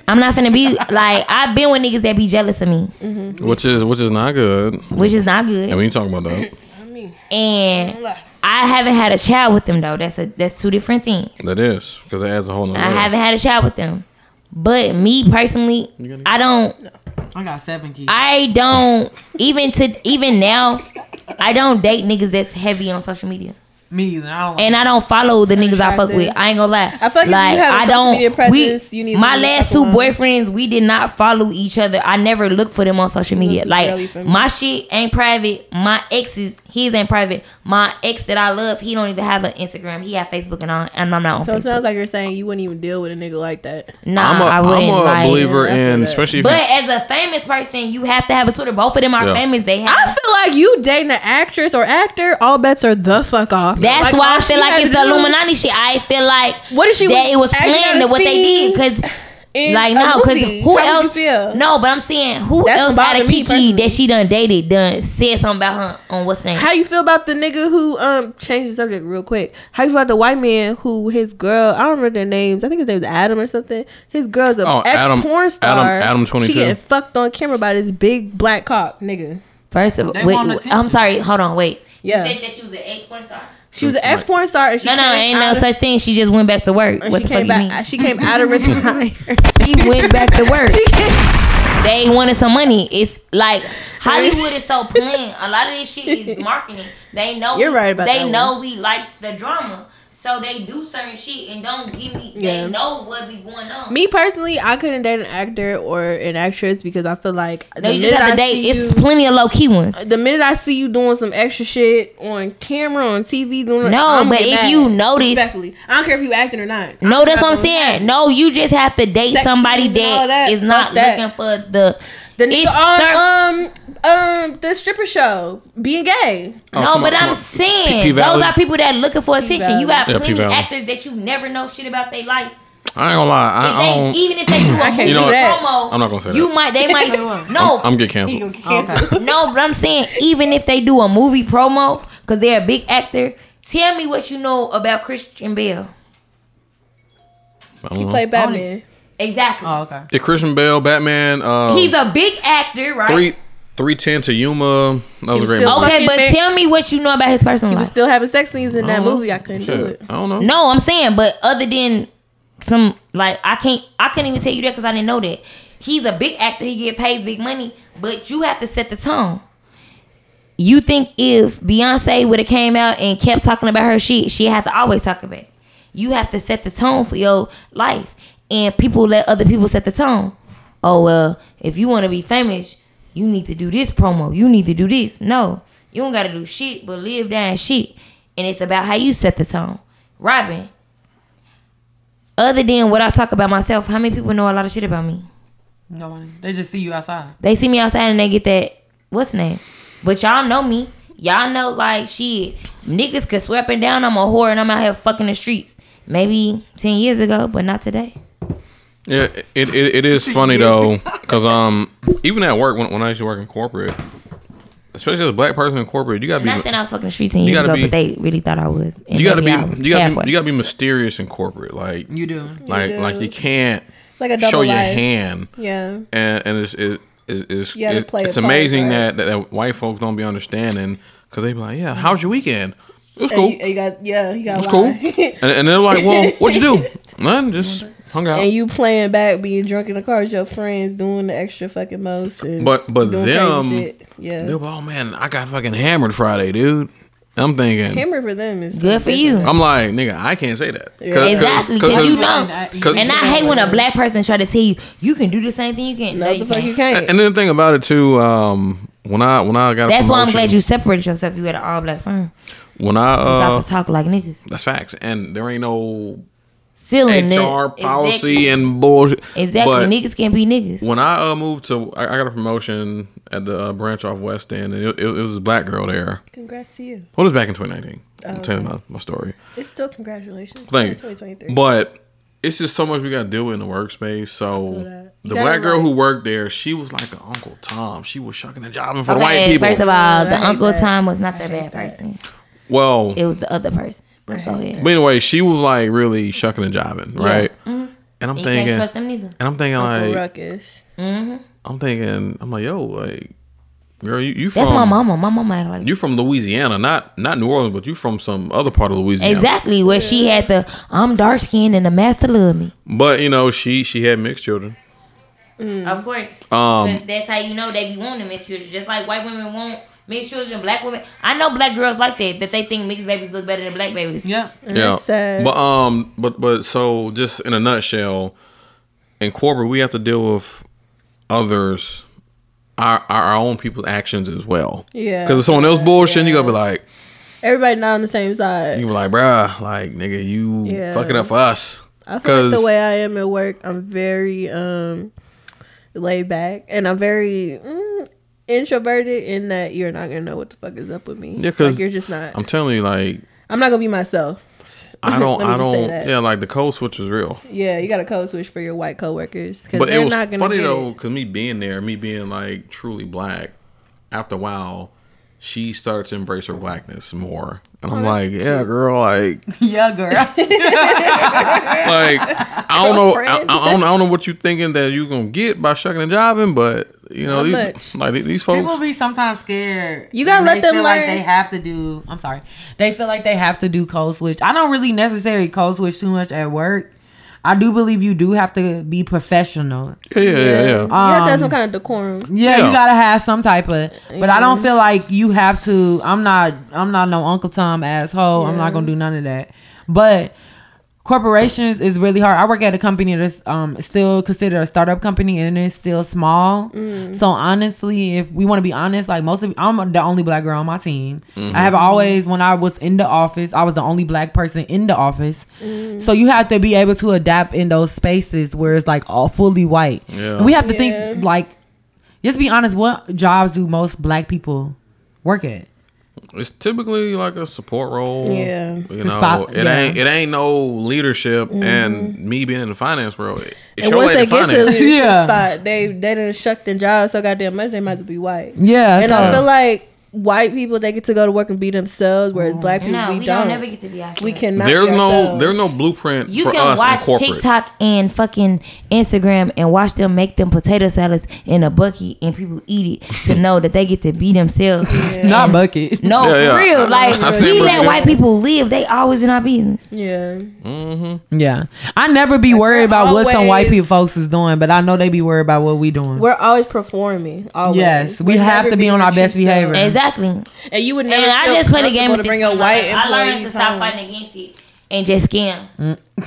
I'm not finna be like I've been with niggas that be jealous of me, mm-hmm. which is which is not good. which is not good. And we ain't talking about that. And I haven't had a child with them though. That's a that's two different things. That is because it adds a whole nother. I layer. haven't had a child with them. But me personally, I don't I got seven kids. I don't even to even now, I don't date niggas that's heavy on social media. Me either. I don't. And I don't follow the niggas I fuck with. I ain't gonna lie. I feel like if you have a I social media presence, we, you need my last fuck two along. boyfriends. We did not follow each other. I never looked for them on social media. Like my shit ain't private. My exes, his ain't private. My ex that I love, he don't even have an Instagram. He have Facebook and on, and I'm not on So it sounds like you're saying you wouldn't even deal with a nigga like that. Nah, I'm a, I I'm wouldn't. a like, believer I in, especially if But you, as a famous person, you have to have a Twitter. Both of them are Yeah. famous. They have. I feel like you dating an actress or actor, all bets are the fuck off. That's Like, why I feel like it's the do Illuminati shit. I feel like What if she that was it was planned out to a what they did because like a no because who How else feel? no but I'm saying who That's else out of Keke that she done dated done said something about her on what's name How you feel about the nigga who um changed the subject real quick? How you feel about the white man who his girl I don't remember their names. I think his name was Adam or something. His girl's a Oh, ex Adam- porn star. Adam- Adam 22. She getting fucked on camera by this big black cock nigga. first of all They wait, I'm sorry hold on wait Yeah. you said that she was an ex porn star She was an ex porn star and she no no came ain't no out of- such thing. She just went back to work. What she the fuck came you mean? back. She came out of retirement. she went back to work. They wanted some money. It's like Hollywood is so plain. A lot of this shit is marketing. They know You're right about they that know we like the drama so they do certain shit and don't give me Yeah. they know what be going on Me personally, I couldn't date an actor or an actress because I feel like No, you just have to date. It's you- plenty of low key ones. the minute I see you doing some extra shit on camera, on TV, doing No, I'm but if mad. you notice- respectfully, I don't care if you acting or not. No, that's what I'm saying. be No, you just have to date Sex somebody scenes and all that that. is not that. looking for the. The nigga on cer- um um the stripper show being gay. Oh, no, but on, I'm on. saying P- those P-Valley? are people that are looking for attention. You got Yeah, plenty P-Valley. actors that you never know shit about their life. I ain't gonna lie. I, I They, don't. even if they do a can't movie You know what? promo, I'm not gonna say you that. might. They might. no, I'm get canceled. Okay. no, but I'm saying even if they do a movie promo because they're a big actor, tell me what you know about Christian Bale. He played Batman. Exactly. Oh, okay. Yeah, Christian Bale, Batman. Uh, He's a big actor, right? three three ten to Yuma. That was a great movie. Okay, but man. tell me what you know about his personal He was still having sex scenes in that know. movie. I couldn't do it. I don't know. No, I'm saying, but other than some like I can't I couldn't even tell you that because I didn't know that. He's a big actor, he get paid big money, but you have to set the tone. You think if Beyonce would have came out and kept talking about her shit, she had to always talk about it. You have to set the tone for your life. And people let other people set the tone. Oh well, if you want to be famous, you need to do this promo. You need to do this. No, you don't gotta do shit but live down shit. And it's about how you set the tone. Robin, other than what I talk about myself, how many people know a lot of shit about me? No one. They just see you outside. They see me outside and they get that what's name? But y'all know me. Y'all know like shit. Niggas could and down I'm a whore and I'm out here fucking the streets. Maybe ten years ago, but not today. Yeah, it, it, it is funny though, because um, even at work when, when I used to work in corporate, especially as a black person in corporate, you gotta I'm be not saying I was fucking the streets ten You years gotta ago, be- but they really thought I was. And you gotta be you gotta be, you gotta be mysterious in corporate, like You do. like do. like you can't It's like a double show your hand, Yeah. and and it's it, it's it's, it- play it's a part, amazing right? that, that that white folks don't be understanding because they be like, yeah, how's your weekend? It was And cool. you, you got yeah, you got It's cool. lie. And, and they're like, well, what'd you do? Nothing, just hung out. and you playing back, being drunk in the car with your friends, doing the extra fucking most. And But but them, shit. yeah, they're like, oh man, I got fucking hammered Friday, dude. I'm thinking, hammer for them is Good for you. I'm like, nigga, I can't say that. Yeah. 'Cause- Exactly, 'cause- because you Cause- know. Cause- And I hate when a black person try to tell you you can do the same thing you can. No, the fuck you can't. And then the thing about it too, um, when I when I got a That's why I'm glad you separated yourself. You had an all black firm. when I Y'all uh, can talk like niggas. that's facts, and there ain't no Ceiling HR it. policy Exactly. and bullshit. Exactly. But niggas can't be niggas. when I uh, moved to, I, I got a promotion at the uh, branch off West End, and it, it, was a black girl there. Congrats to you. Well, it was back in 2019. I'm Oh, telling you okay. my, my story. It's still congratulations. Thank you. 2023. But it's just so much we got to deal with in the workspace. So the black girl like- who worked there, she was like an Uncle Tom. She was shucking the job. and jiving for the white people. First of all, I the Uncle that. Tom was not that I hate bad that. person. well, It was the other person. But go ahead. but anyway, she was like really shucking and jiving, right? Mm-hmm. And I'm You thinking, can't trust them neither. and I'm thinking Uncle like, Ruckus. Mm-hmm. I'm thinking, I'm like, yo, like, girl, you, you from That's my mama. My mama act like You from Louisiana, not not New Orleans, but you from some other part of Louisiana. exactly where she had the I'm dark skinned and the master love me. But you know, she she had mixed children. Mm. Of course. Um, 'Cause that's how you know they be wanting mixed children. Just like white women want mixed children, black women. I know black girls like that. That they think mixed babies look better than black babies. Yeah. And yeah. But um, but but so just in a nutshell, in corporate we have to deal with others, our our, our own people's actions as well. Yeah. Because if someone else bullshit, you gotta be like, Everybody not on the same side. you be like, bruh, like nigga, you Yeah. fuck it up for us. I feel like the 'Cause- way I am at work, I'm very um laid back, and I'm very mm, introverted in that you're not gonna know what the fuck is up with me. Yeah, 'cause like you're just not. I'm telling you, like I'm not gonna be myself. I don't, I don't, yeah, like the code switch is real. Yeah, you got a code switch for your white coworkers because But they're it was not gonna funny get though, it. because me being there, me being like truly black, after a while, she started to embrace her blackness more, and Oh, I'm like, yeah, girl, like, Yeah, girl. like I don't know, I, I don't, I don't know what you're thinking that you are gonna get by shucking and jiving, but you know, these, much. like these folks, People be sometimes scared. You gotta let them feel like they have to do. I'm sorry. They feel like they have to do code switch. I don't really necessarily code switch too much at work. I do believe you do have to be professional. yeah, yeah, yeah, yeah. you have to have Um, some kind of decorum. Yeah, Yeah. you gotta have some type of. But I don't feel like you have to. I'm not. I'm not no Uncle Tom asshole. I'm not gonna do none of that. But corporations is really hard. I work at a company that's um still considered a startup company and it's still small. Mm. So honestly, if we want to be honest, like most of I'm the only black girl on my team. Mm-hmm. I have always when I was in the office, I was the only black person in the office. Mm. So you have to be able to adapt in those spaces where it's like all fully white. Yeah. We have to Yeah. think like just be honest, what jobs do most black people work at? It's typically like a support role. Yeah. you know, spot- it yeah. ain't it ain't no leadership, and me being in the finance world, it, it Mm-hmm. And show once like they the get to the finance. leadership Yeah. spot, they they done shucked their job so goddamn much. They might as well be white. Yeah, And so I feel like white people they get to go to work and be themselves, whereas black people No, we, we don't. don't never get to be ourselves. we cannot. There's be no there's no blueprint You for can us watch corporate. TikTok and fucking Instagram and watch them make them potato salads in a bucket and people eat it to know that they get to be themselves. not bucket. No, Yeah, for real. Like I seen we Brazil. let white people live. They always in our business. Yeah. Mhm. Yeah, I never be worried we're about what some white people folks is doing, but I know they be worried about what we doing. We're always performing. Always. Yes, we We're have to be on our best true behavior. Exactly. And you would never. And I just play the game with to bring this a in my white life. I learned to employee stop fighting against it and just scam.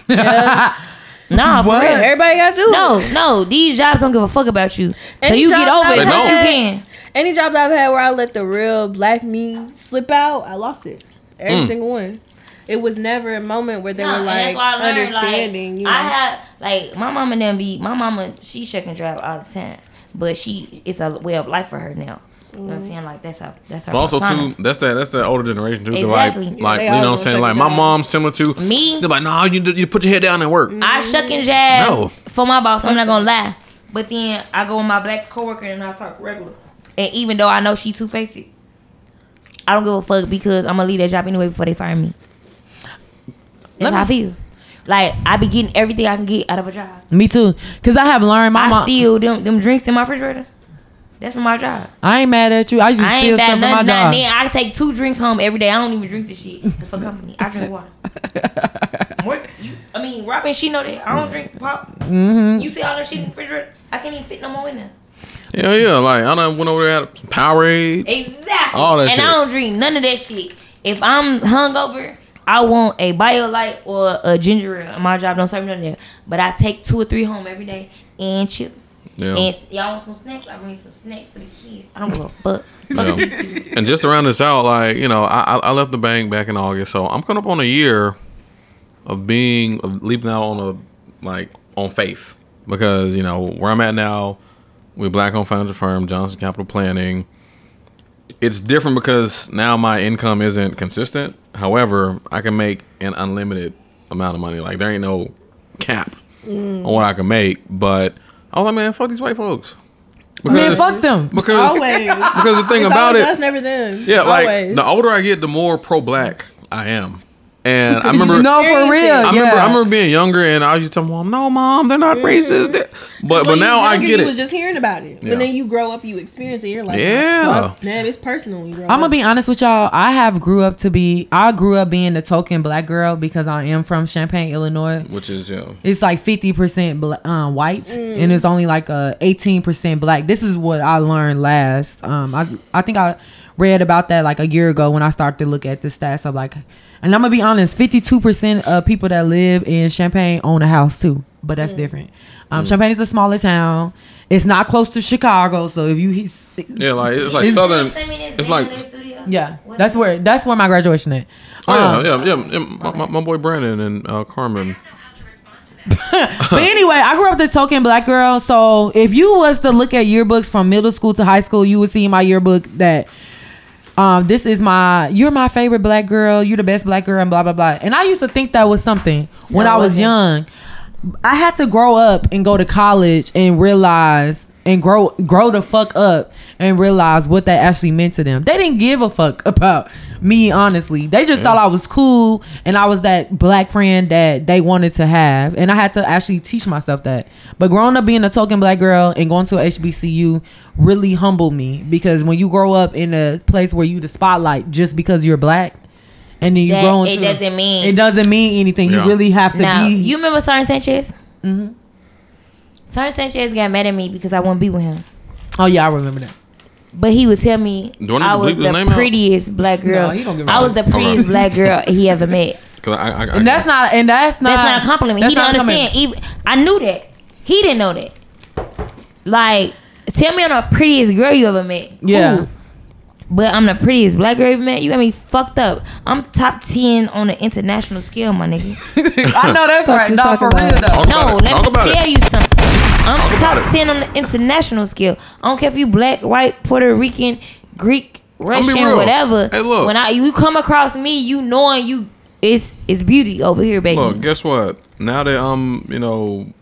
Nah, for What? real. Everybody got to do it. No, no, these jobs don't give a fuck about you. So you get over it as much as you can. Any job that I've had where I let the real black me slip out, I lost it. Every Mm. single one. It was never a moment where they Nah, were like that's why I learned, understanding. Like, you know, I have like my mama and them be my mama. She shuck and drive all the time, but she it's a way of life for her now. You know what I'm mm-hmm. saying? Like that's her. That's her. But also persona. too, that's that that's that older generation too. 'cause Exactly. Like, like they you know what I'm always saying? gonna Like shake my it down. mom's similar to Me? They're like, no, you do- you put your head down and work. I shuck and jab No. for my boss. I'm not gonna lie, but then I go with my black coworker and I talk regular. And even though I know she too faced I don't give a fuck because I'm gonna leave that job anyway before they fire me. That's Let how I feel. Like I be getting everything I can get out of a job. Me too. Cause I have learned my I mom. steal them them drinks in my refrigerator. That's for my job. I ain't mad at you. I used to I steal ain't stuff from my nothing. job. Not then. I take two drinks home every day. I don't even drink this shit for company. I drink water. Work, you, I mean, Robin, she know that I don't drink pop. Mm-hmm. You see all that shit in the refrigerator? I can't even fit no more in there. Yeah, yeah. Like I done went over there had some Powerade. Exactly. All that and shit. I don't drink none of that shit. If I'm hungover, I want a BioLite or a ginger ale. My job don't serve none of that. But I take two or three home every day and chips. Yeah. And y'all want some snacks? I bring some snacks for the kids. I don't give a fuck. Yeah. and just to round this out, like you know, I I I left the bank back in August, so I'm coming up on a year of being of leaping out on a like on faith because you know where I'm at now, we're black owned financial firm, Johnson Capital Planning. It's different because now my income isn't consistent. However, I can make an unlimited amount of money. Like there ain't no cap mm. on what I can make. But I was like, man, fuck these white folks. Man, Because- fuck them. Because always. because the thing It's about always it, us, never them. yeah, like always. the older I get, the more pro black I am. And I remember, no, for real. I remember, yeah. I remember being younger, and I used to tell mom, "No, mom, they're not racist." They- But but When now was I get you was just hearing about it. Yeah. But then you grow up, you experience it. You're like, Yeah. well, damn, it's personal. When you grow I'm gonna up. be honest with y'all. I have grew up to be. I grew up being the token black girl because I am from Champaign, Illinois. Which is yeah, It's like 50% um, white and it's only like a 18% black. This is what I learned last. Um, I I think I read about that like a year ago when I started to look at the stats of like, and I'm gonna be honest, 52% of people that live in Champaign own a house too, but that's different. Um, Champaign is a smaller town. It's not close to Chicago, so if you he's, yeah, like it's like It's- southern. Send me this It's like in the studio. yeah, that's where that's where my graduation at. oh Um, yeah, yeah, yeah. yeah my, my, my boy Brandon and uh, Carmen. but anyway, I grew up this token black girl. So if you was to look at yearbooks from middle school to high school, you would see in my yearbook that um this is my you're my favorite black girl, you're the best black girl, and blah blah blah. And I used to think that was something when No, I was wasn't. young. I had to grow up and go to college and realize and grow grow the fuck up and realize what that actually meant to them. They didn't give a fuck about me, honestly. They just thought I was cool and I was that black friend that they wanted to have. And I had to actually teach myself that. But growing up being a token black girl and going to a HBCU really humbled me because when you grow up in a place where you the spotlight just because you're black and then you That- grow it doesn't mean- it doesn't mean anything. Yeah. You really have to Now, be you remember Sergeant Sanchez? Mm-hmm. Sergeant Sanchez got mad at me because I wouldn't be with him. Oh yeah, I remember that. But he would tell me Do I I was the name out? prettiest black girl. No, you don't give a I was the prettiest Okay. black girl he ever met. Cause I, I, I, And that's not and that's not That's not a compliment. He didn't understand. Even I knew that. He didn't know that. Like, tell me I'm the prettiest girl you ever met. Yeah. Cool. But I'm the prettiest black girl you ever met. You got me fucked up. I'm top ten on the international scale, my nigga. I know that's right. you No, for real though. No, it. let Talk me about it. tell you something. I'm top ten on the international scale. I don't care if you black, white, Puerto Rican, Greek, Russian, whatever. Hey, look. When I you come across me, you knowing you it's it's beauty over here, baby. Look, guess what? Now that I'm, you know,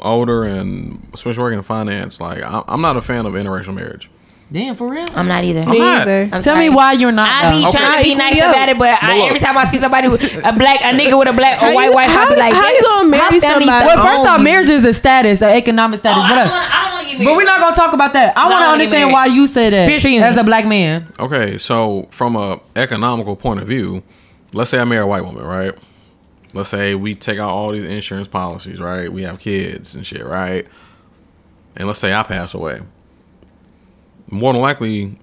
older and especially working in finance, like I'm not a fan of interracial marriage. Damn, for real. I'm not either. I'm not. either. I'm Tell me why you're not. I be though. Okay. trying to be nice equal about it, but I, every time I see somebody with a black, a nigga with a black or How white you- wife, I how- be like, how you gonna marry how somebody- Well, first off, marriage is a status, the economic Oh, status. I but, don't wanna- I don't want to but we're not gonna talk about that. I No, want to wanna understand why you say that Spiritual as a black man. Okay, so from a economical point of view, let's say I marry a white woman, right? Let's say we take out all these insurance policies, right? We have kids and shit, right? And let's say I pass away. More than likely,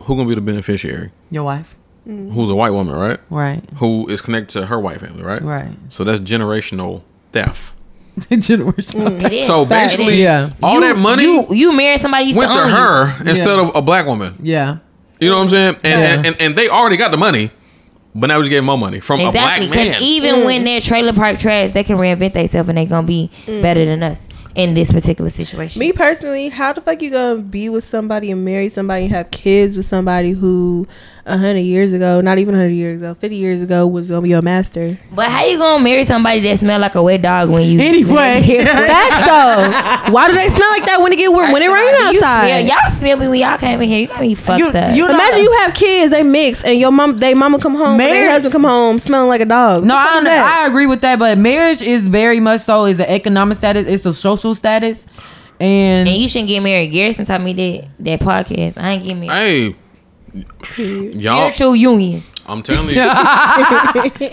who gonna be the beneficiary? Your wife, mm-hmm. Who's a white woman, right? right? Who is connected to her white family, right? Right. So that's generational theft. Generational. Mm, it is. So Fact. basically, Yeah. all You- that money you you married somebody you went to own you. her instead Yeah. of a black woman. Yeah. You know what I'm saying? And, Yes. and, and and they already got the money, but now we're just getting more money from Exactly, a black man. even when mm. they're trailer park trash, they can reinvent themselves and they're gonna be mm. better than us in this particular situation. Me personally, how the fuck you gonna be with somebody and marry somebody and have kids with somebody who hundred years ago, not even hundred years ago, fifty years ago was gonna be your master? But how you gonna marry somebody that smell like a wet dog when you Anyway. Facts though. Why do they smell like that when it get when it rain outside? smell- y'all smell me when y'all came in here. You got me fucked You- up. you know- Imagine you have kids, they mix, and your mom, they mama come home, and Marriage- their husband come home smelling like a dog. No, What I. I agree with that, but marriage is very much so is the economic status, it's a social status, and, and you shouldn't get married. Garrison taught me that that podcast. I ain't getting married. hey, y'all, Spiritual union. I'm telling you, like,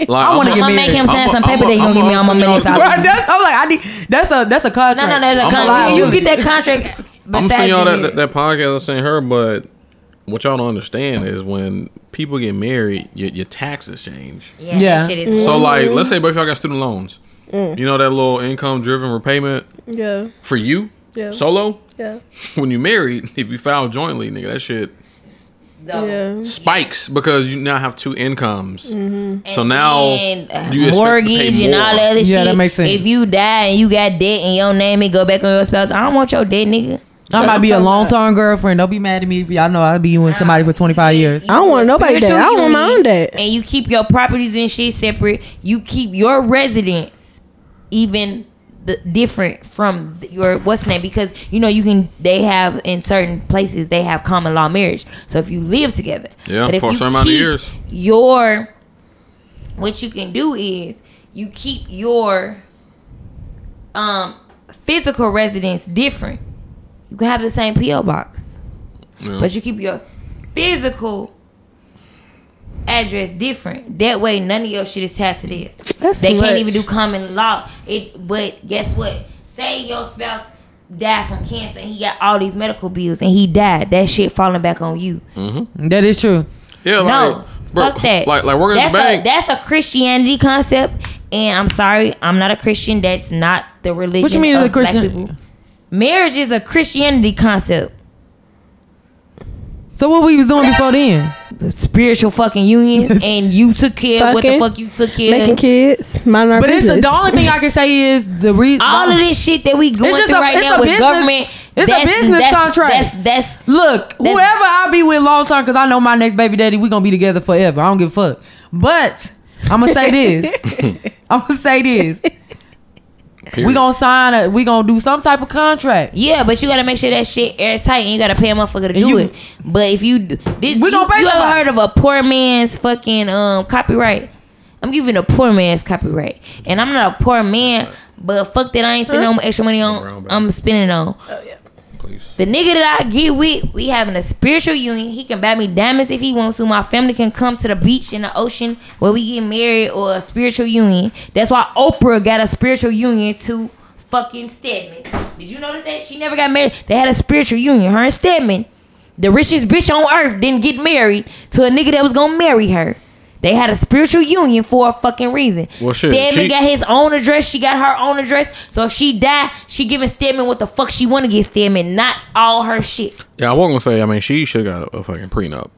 I wanna get I'm make him sign some paper that he gonna give me a- all my I'm million Bro, dollars. that's I'm like I need that's a that's a contract. No, no, that's a I'm contract. a- You get that contract. I'm beside saying y'all that, that that podcast I sent her, but what y'all don't understand is when people get married, your, your taxes change. Yeah, Yeah. That shit is So like, let's say both y'all got student loans. Mm. You know that little income driven repayment yeah, for you Yeah. solo. yeah, When you married, if you file jointly, nigga, that shit yeah. spikes because you now have two incomes. Mm-hmm. So now and, uh, you expect to pay mortgage and all that other Yeah, shit. that makes sense. If you die and you got debt in your name, it go back on your spouse. I don't want your debt, nigga. I might be a long term girlfriend. Don't be mad at me if y'all know I'll be with somebody for 25 years. I don't want nobody spiritual debt. I want my own debt. And you keep your properties and shit separate. You keep your residence even the different from your what's the name because you know you can they have in certain places they have common law marriage. So if you live together, Yeah, but if for a certain amount of years. your what you can do is you keep your um physical residence different. You can have the same PO box, Yeah. but you keep your physical address different. That way, none of your shit is tied to this. That's they too can't even do common law. It, but guess what? Say your spouse died from cancer and he got all these medical bills and he died. That shit falling back on you. Mm-hmm. That is true. yeah, like, No, bro, fuck that. Like like working at that's the a that's a Christianity concept, and I'm sorry, I'm not a Christian. That's not the religion. What you mean of a Christian- Marriage is a Christianity concept. So what we was doing before then? Spiritual fucking union, and you took care of what the Fucking, fuck you took care Making of. kids, mind our But it's business. the only thing I can say is the reason. All of this shit that we going just through a- right it's now a with business- government. it's a business that's, contract. That's that's Look, That's- whoever I be with long term, because I know my next baby daddy, we gonna be together forever. I don't give a fuck. But I'm gonna say this. I'm gonna say this. We Period. gonna sign a. We gonna do some type of contract. Yeah, but you gotta make sure that shit airtight and you gotta pay a motherfucker to do you- it. But if you, this, We you, gonna pay you ever somebody. heard of a poor man's fucking um copyright? I'm giving a poor man's copyright, and I'm not a poor man, but fuck that I ain't spending no extra money on. I'm spending on The nigga that I get with. We having a spiritual union. He can buy me diamonds if he wants to. My family can come to the beach in the ocean where we get married or a spiritual union. That's why Oprah got a spiritual union to fucking Stedman. Did you notice that she never got married? They had a spiritual union. Her and Stedman, the richest bitch on earth, didn't get married to a nigga that was gonna marry her. They had a spiritual union for a fucking reason. Well, shit, Stedman she- got his own address. She got her own address. So if she die, she giving Stedman what the fuck she want to get Stedman, not all her shit. Yeah, I wasn't gonna say. I mean, she should got a, a fucking prenup,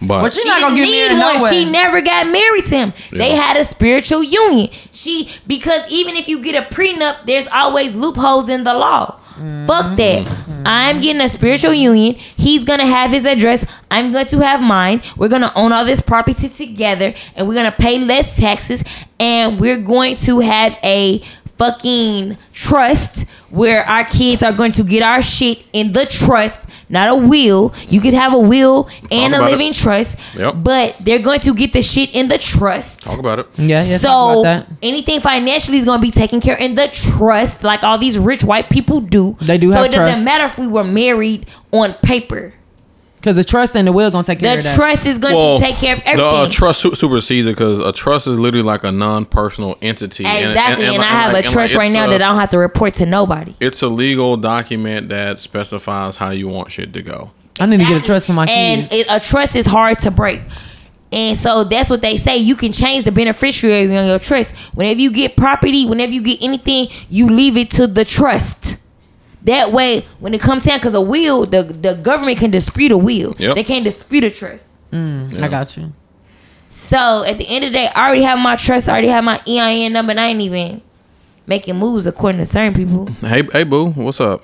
but But she's She not gonna didn't get need married one. way. She never got married to him. They had a spiritual union. She because even if you get a prenup, there's always loopholes in the law. Fuck that. Mm-hmm. I'm getting a spiritual union. He's gonna have his address. I'm going to have mine. We're gonna own all this property together, and we're gonna pay less taxes. And we're going to have a fucking trust where our kids are going to get our shit in the trust, not a will. You could have a will and a about it. living trust, Yep. but they're going to get the shit in the trust. talk about it. Yeah, yeah. talk so about that. anything financially is going to be taken care in the trust, like all these rich white people do. They do So have it doesn't matter if we were married on paper. Because the trust and the will gonna take care The of that. The trust is going Well, to take care of the everything. uh, trust su- supersedes it because a trust is literally like a non-personal entity. And- exactly, and, like- I have like- a trust like right now a- that I don't have to report to nobody. It's a legal document that specifies how you want shit to go. I need to get a trust for my and kids. it, a trust is hard to break. And so that's what they say. You can change the beneficiary on your trust. Whenever you get property, whenever you get anything, you leave it to the trust. That way, when it comes down, because a will, the, the government can dispute a will. Yep. They can't dispute a trust. Mm, I got you. So at the end of the day, I already have my trust. I already have my EIN number, and I ain't even making moves according to certain people. Hey, hey, boo, what's up?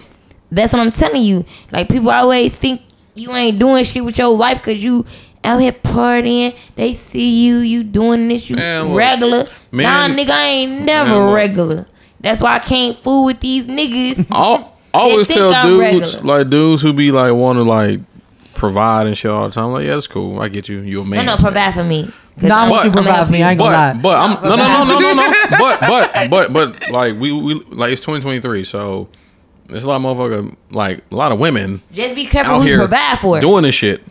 That's what I'm telling you. Like people always think you ain't doing shit with your life because you out here partying. They see you, you doing this, you Man, regular. man- nah, nigga, I ain't never Man, regular. That's why I can't fool with these niggas. I'll always tell I'm dudes regular. like dudes who be like want to like provide and shit all the time. Like, yeah, that's cool. I get you. You a man. no, provide for me. 'Cause No, I I'm- want you provide for me. I ain't gonna lie. But but I'm no no no no no no. But but but but like we we like it's 2023, so there's a lot of motherfucker like a lot of women Just be careful who you provide for. doing this shit.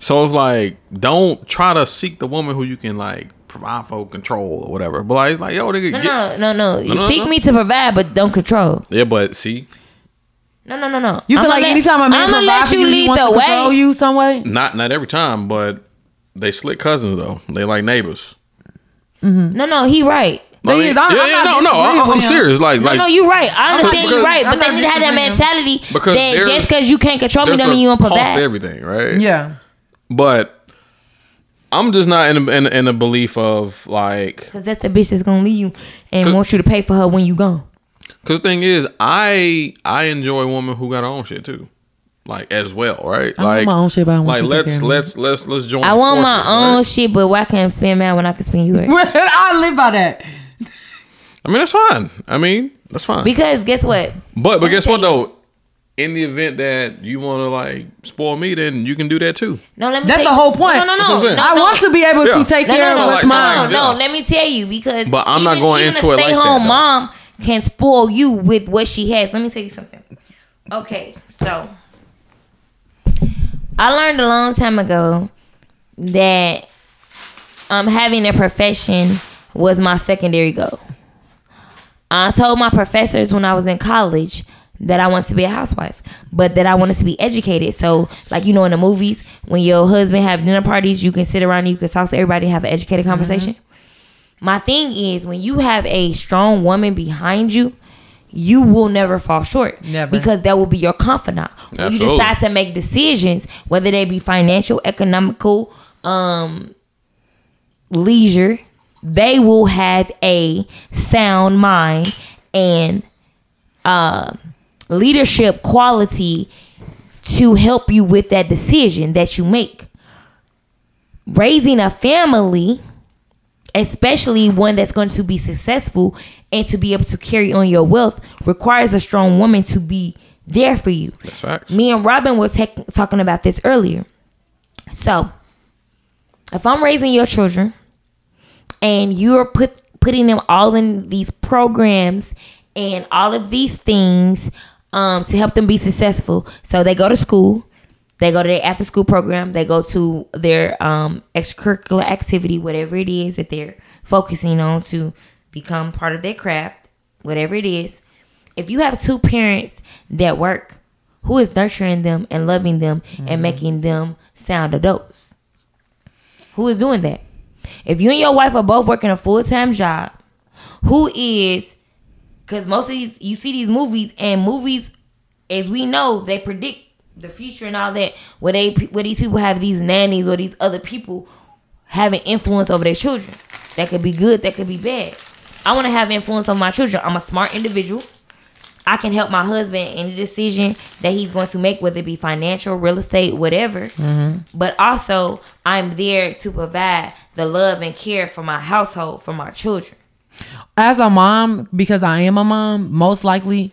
So it's like don't try to seek the woman who you can like provide for, control or whatever. But like it's like yo nigga, no, get, no, no, no. No, seek no. me to provide, but don't control. yeah. But see, No, no, no, no. You feel I'ma like let- anytime a man I'ma let you you, lead the control way. you some way. not not every time, but they slick cousins though. They like neighbors. Mm-hmm. No, no, he right. Thing I mean, is, I'm- yeah, I'm yeah, not no, no, I'm, I'm serious. Like, No, like, no, you're right. I understand because- you right, but they not need to have that mentality Because that just because you can't control me, there's don't mean you don't cost to everything, right? Yeah. But I'm just not in a, in, a, in a belief of like, Cause that's the bitch that's gonna leave you and Cause- want you to pay for her when you gone. Because the thing is, I I enjoy women who got her own shit too, like as well, right? I want like my own shit, but I want like you to take let's care of me. let's let's let's join. I want my forces, own right? shit, but why can't I spend mine when I can spend yours? I live by that. I mean, that's fine. I mean, that's fine. Because guess what? but but guess what though? In the event that you want to like spoil me, then you can do that too. No, let me. That's tell the you- whole point. No, no, That's no. what I'm saying. no, I no. want to be able Yeah. to take No, care no, of no, what's like- mine. like- no, yeah. Let me tell you because. But I'm not going into a it like that, Stay-home though. mom can spoil you with what she has. Let me tell you something. Okay, so I learned a long time ago that um having a profession was my secondary goal. I told my professors when I was in college that I wanted to be a housewife, but that I wanted to be educated. So, like you know, in the movies, when your husband have dinner parties, you can sit around and you can talk to everybody and have an educated conversation. My thing is when you have a strong woman behind you, you will never fall short. Never. Because that will be your confidant. When you decide to make decisions, whether they be financial, economical, um, leisure, they will have a sound mind and uh, leadership quality to help you with that decision that you make. Raising a family, especially one that's going to be successful and to be able to carry on your wealth, requires a strong woman to be there for you. That's facts. Me and Robin were tek- talking about this earlier. So, if I'm raising your children and you're put putting them all in these programs and all of these things um, to help them be successful, so they go to school, they go to their after school program, they go to their um, extracurricular activity, whatever it is that they're focusing on to become part of their craft, whatever it is. If you have two parents that work, who is nurturing them and loving them and making them sound adults? Who is doing that? If you and your wife are both working a full time job, who is because most of these you see these movies and movies as we know they predict the future and all that where they where these people have these nannies or these other people having influence over their children. That could be good that could be bad. I want to have influence on my children. I'm a smart individual. I can help my husband in the decision that he's going to make whether it be financial real estate whatever. Mm-hmm. But also i'm there to provide the love and care for my household for my children. As a mom, because I am a mom, most likely,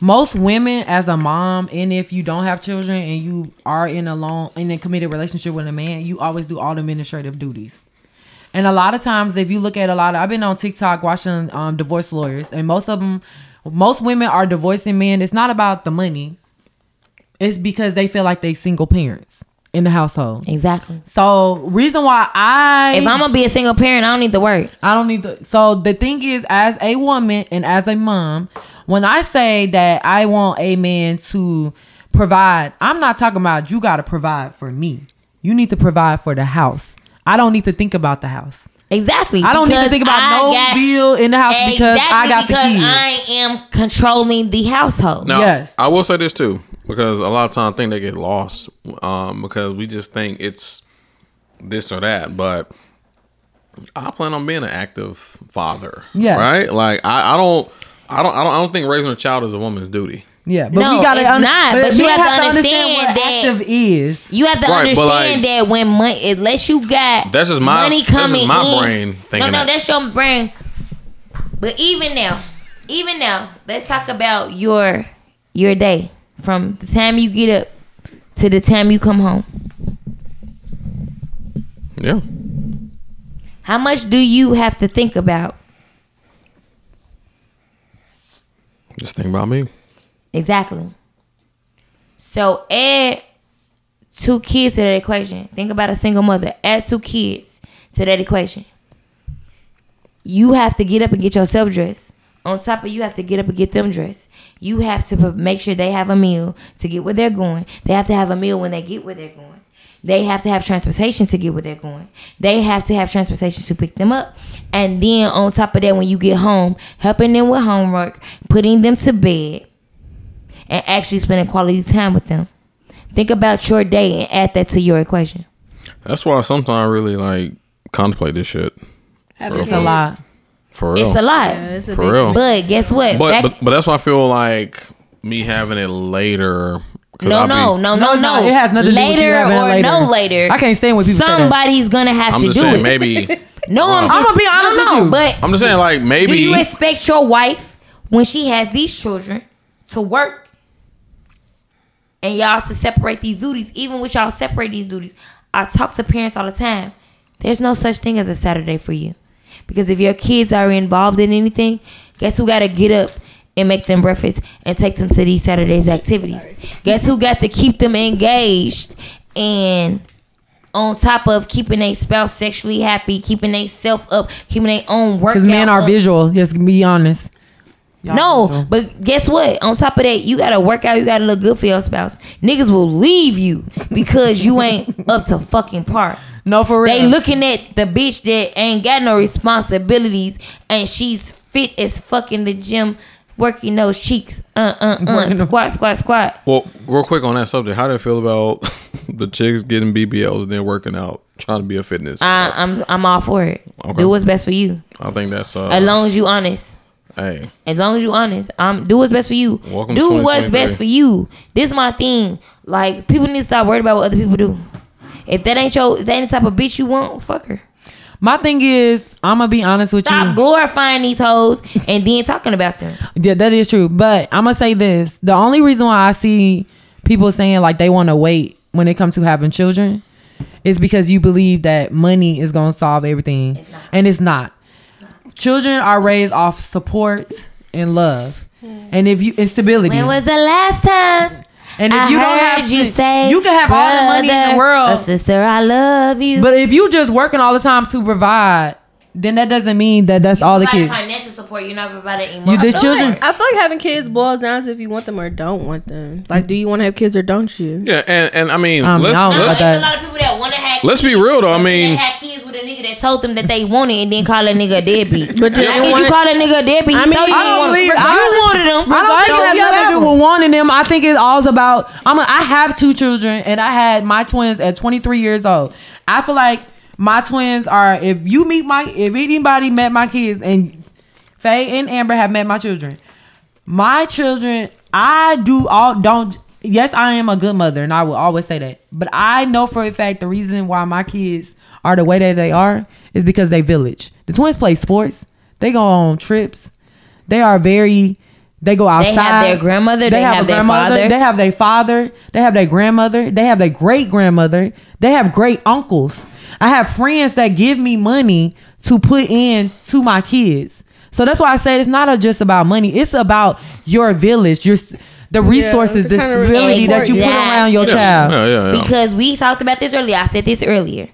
most women as a mom, and if you don't have children and you are in a long in a committed relationship with a man, you always do all the administrative duties. And a lot of times, if you look at a lot of, I've been on TikTok watching um, divorce lawyers, and most of them, most women are divorcing men. It's not about the money. It's because they feel like they single parents in the household. exactly So reason why I if i'm gonna be a single parent i don't need to work I don't need to. So the thing is, as a woman and as a mom, when I say that I want a man to provide, I'm not talking about you got to provide for me. You need to provide for the house. I don't need to think about the house. Exactly. I don't need to think about I no got- bill in the house because I Exactly, got the because. I am controlling the household. Now, Yes. I will say this too, because a lot of times I think they get lost um, because we just think it's this or that. But I plan on being an active father. Yes. Right? Like I, I don't I don't I don't I don't think raising a child is a woman's duty. yeah, but No, we gotta it's under- not, but you we have to understand what that- active is. You have to Right, understand like- that when money, unless you got That's just my- money that's just coming my in, brain thinking no, no, that. that's your brain. But even now, even now, let's talk about your your day from the time you get up to the time you come home. Yeah. How much do you have to think about? Just think about me. Exactly. So add two kids to that equation. Think about a single mother. Add two kids to that equation. You have to get up and get yourself dressed. On top of you have to get up and get them dressed. You have to make sure they have a meal to get where they're going. They have to have a meal when they get where they're going. They have to have transportation to get where they're going. They have to have transportation to pick them up. And then on top of that, when you get home, helping them with homework, putting them to bed, and actually spending quality time with them. Think about your day and add that to your equation. That's why sometimes I really like contemplate this shit. Having It's a lot. For real. It's a lot. Yeah, it's a For big real. But guess what? But, Back- but but that's why I feel like me having it later. 'Cause no, no, no, no, No, no. It has nothing to do with you later having it or later. no later. I can't stand when people say that. Somebody's gonna have I'm to just do saying it. maybe. no, I'm, I'm just, gonna be honest no, with no, you. But I'm just saying like maybe. do you expect your wife when she has these children to work and y'all to separate these duties? Even with y'all separate these duties, I talk to parents all the time. There's no such thing as a Saturday for you. Because if your kids are involved in anything, guess who got to get up and make them breakfast and take them to these Saturdays activities? Guess who got to keep them engaged and on top of keeping a spouse sexually happy, keeping a self up, keeping their own work. Because men are visual. Just be honest. Y'all No, visual. but guess what? On top of that, you gotta work out. You gotta look good for your spouse. Niggas will leave you because you ain't up to fucking par. no, for real. They looking at the bitch that ain't got no responsibilities and she's fit as fucking the gym, working those cheeks. Uh uh uh. Working those Squat squat squat. Well, real quick on that subject, how do you feel about the chicks getting BBLs and then working out, trying to be a fitness? I, I'm I'm all for it. Okay. Do what's best for you. I think that's uh. As long as you honest. hey, As long as you honest, um, do what's best for you. Welcome to do what's best for you. This is my thing. Like people need to stop worried about what other people do. If that ain't your, if that ain't the type of bitch you want, fuck her. My thing is, I'm gonna be honest with you. Stop you. glorifying these hoes and then talking about them. Yeah, that is true. But I'm gonna say this: the only reason why I see people saying like they want to wait when it comes to having children is because you believe that money is gonna solve everything, and it's not. Children are raised off support and love, hmm. and if you instability. stability. When was the last time? And if I you don't have you say, you can have all the money in the world, sister, I love you. but if you just working all the time to provide, then that doesn't mean that that's all the kids. financial support, you're not providing You emotional. the children. support. I feel like having kids boils down to if you want them or don't want them. Like, do you want to have kids or don't you? yeah, and and I mean, Um, let's I don't know No, let's, about there's that. a lot of people that want to have. Let's be kids, real, though. I mean- they had kids with a nigga that told them that they wanted and then call a nigga a deadbeat. But do How you want- you call a nigga a deadbeat? I He mean, you I he don't wanted- believe- you wanted them. I don't think Regardless, it has yeah. nothing to do with wanting them. I think it's all about. I'm. A, I have two children, and I had my twins at 23 years old. I feel like my twins are. If you meet my, if anybody met my kids, and Faye and Amber have met my children, my children, I do all don't. Yes, I am a good mother, and I will always say that. But I know for a fact the reason why my kids are the way that they are is because they village. The twins play sports. They go on trips. They are very. They go outside. They have their grandmother, they have a their grandmother, father. They have their father. They have their grandmother. They have their great grandmother. They have great uncles. I have friends that give me money to put in to my kids. So that's why I said it's not a- just about money. It's about your village, your the resources, the the stability that you put Exactly. around your yeah, child. yeah, yeah, yeah. Because we talked about this earlier. I said this earlier.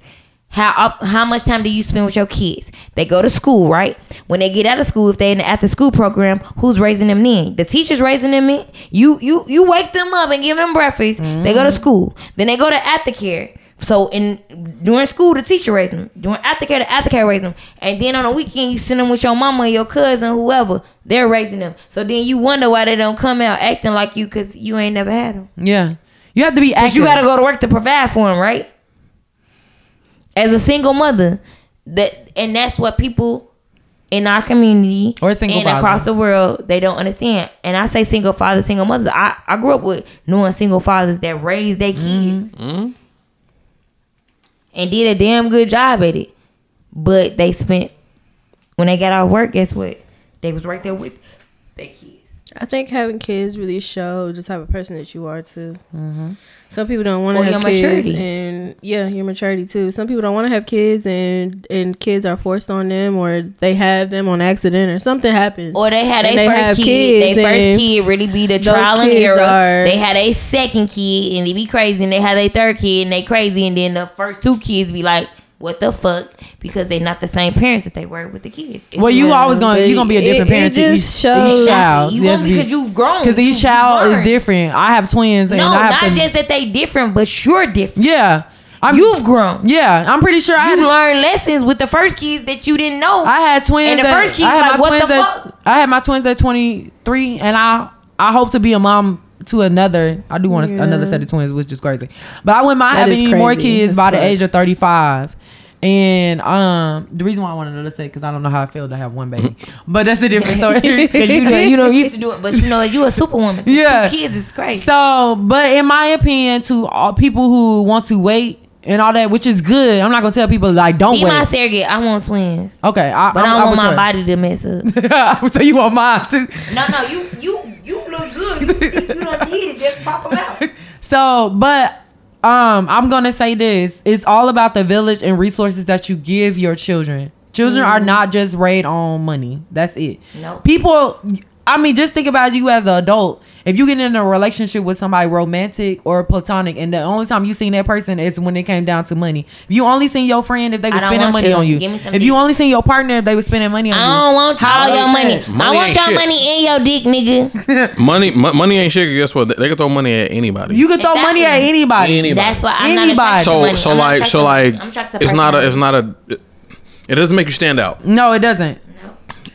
How how much time do you spend with your kids? They go to school, right? When they get out of school, if they're in the after school program, who's raising them then? The teacher's raising them in. You you you wake them up and give them breakfast. They go to mm-hmm. school. Then they go to aftercare. So in during school, the teacher raised them. During aftercare, the aftercare raised them. And then on the weekend, you send them with your mama, your cousin, whoever. They're raising them. So then you wonder why they don't come out acting like you because you ain't never had them. Yeah. You have to be active. you got to go to work to provide for them, right? As a single mother, that and that's what people in our community Or single and father. across the world they don't understand. And I say single fathers, single mothers. I I grew up with knowing single fathers that raised their kids Mm-hmm. And did a damn good job at it, but they spent when they got out of work. Guess what? They was right there with their kids. I think having kids really show the type of person that you are too. Mm-hmm. Some people don't want to have kids, maturity. and yeah, your maturity too. Some people don't want to have kids, and and kids are forced on them, or they have them on accident, or something happens. Or they had they first kid. kids, Their first kid really be the trial and error. are- They had a second kid and they be crazy. And they had a third kid and they crazy. And then the first two kids be like, "What the fuck?" Because they're not the same parents that they were with the kids. It's well, you not- always gonna but you gonna be a different it parent to just each, shows- each child. You Yes, because you've grown. because each You child is different. I have twins, and No, I have not to, just that they different, but you're different. yeah. I'm, You've grown. yeah. I'm pretty sure I had You a- learned lessons with the first kids that you didn't know. I had twins. And the that- first kid's I had like, my what twins the at. I had my twins at 23, and I I hope to be a mom to another. I do want Yeah. another set of twins, which is crazy. But I wouldn't mind having is any more kids as by the age of 35. And um, the reason why I wanted to say because I don't know how I feel to have one baby, but that's a different story. Because you, don't- you don't used to do it, but you know you a superwoman. Yeah. Two kids is crazy. So, but in my opinion, to all people who want to wait and all that, which is good, I'm not gonna tell people like don't Be my wait. surrogate. I want twins, Okay, I, but I, I'm- don't I'm want my with body to mess up. so you want mine too? No, no, you you you look good. You think you don't need it? Just pop them out. So, but um, I'm gonna say this: it's all about the village and resources that you give your children. Children are not just raised on money. That's it. Nope. People, I mean, just think about you as an adult. If you get in a relationship with somebody romantic or platonic, and the only time you seen that person is when it came down to money. If you only seen your friend if they were spending money you. on you. Give me some If you only seen your partner if they were spending money on you. I don't want How all your that? money. I Money want ain't your shit. money in your dick, nigga. Money, mo- money ain't shit. Guess what? They can throw money at anybody. You can throw money at anybody. Anybody. That's why I'm Anybody. not so money. so I'm like so like I'm attracted to it's not a it's not a it doesn't make you stand out. No, it doesn't.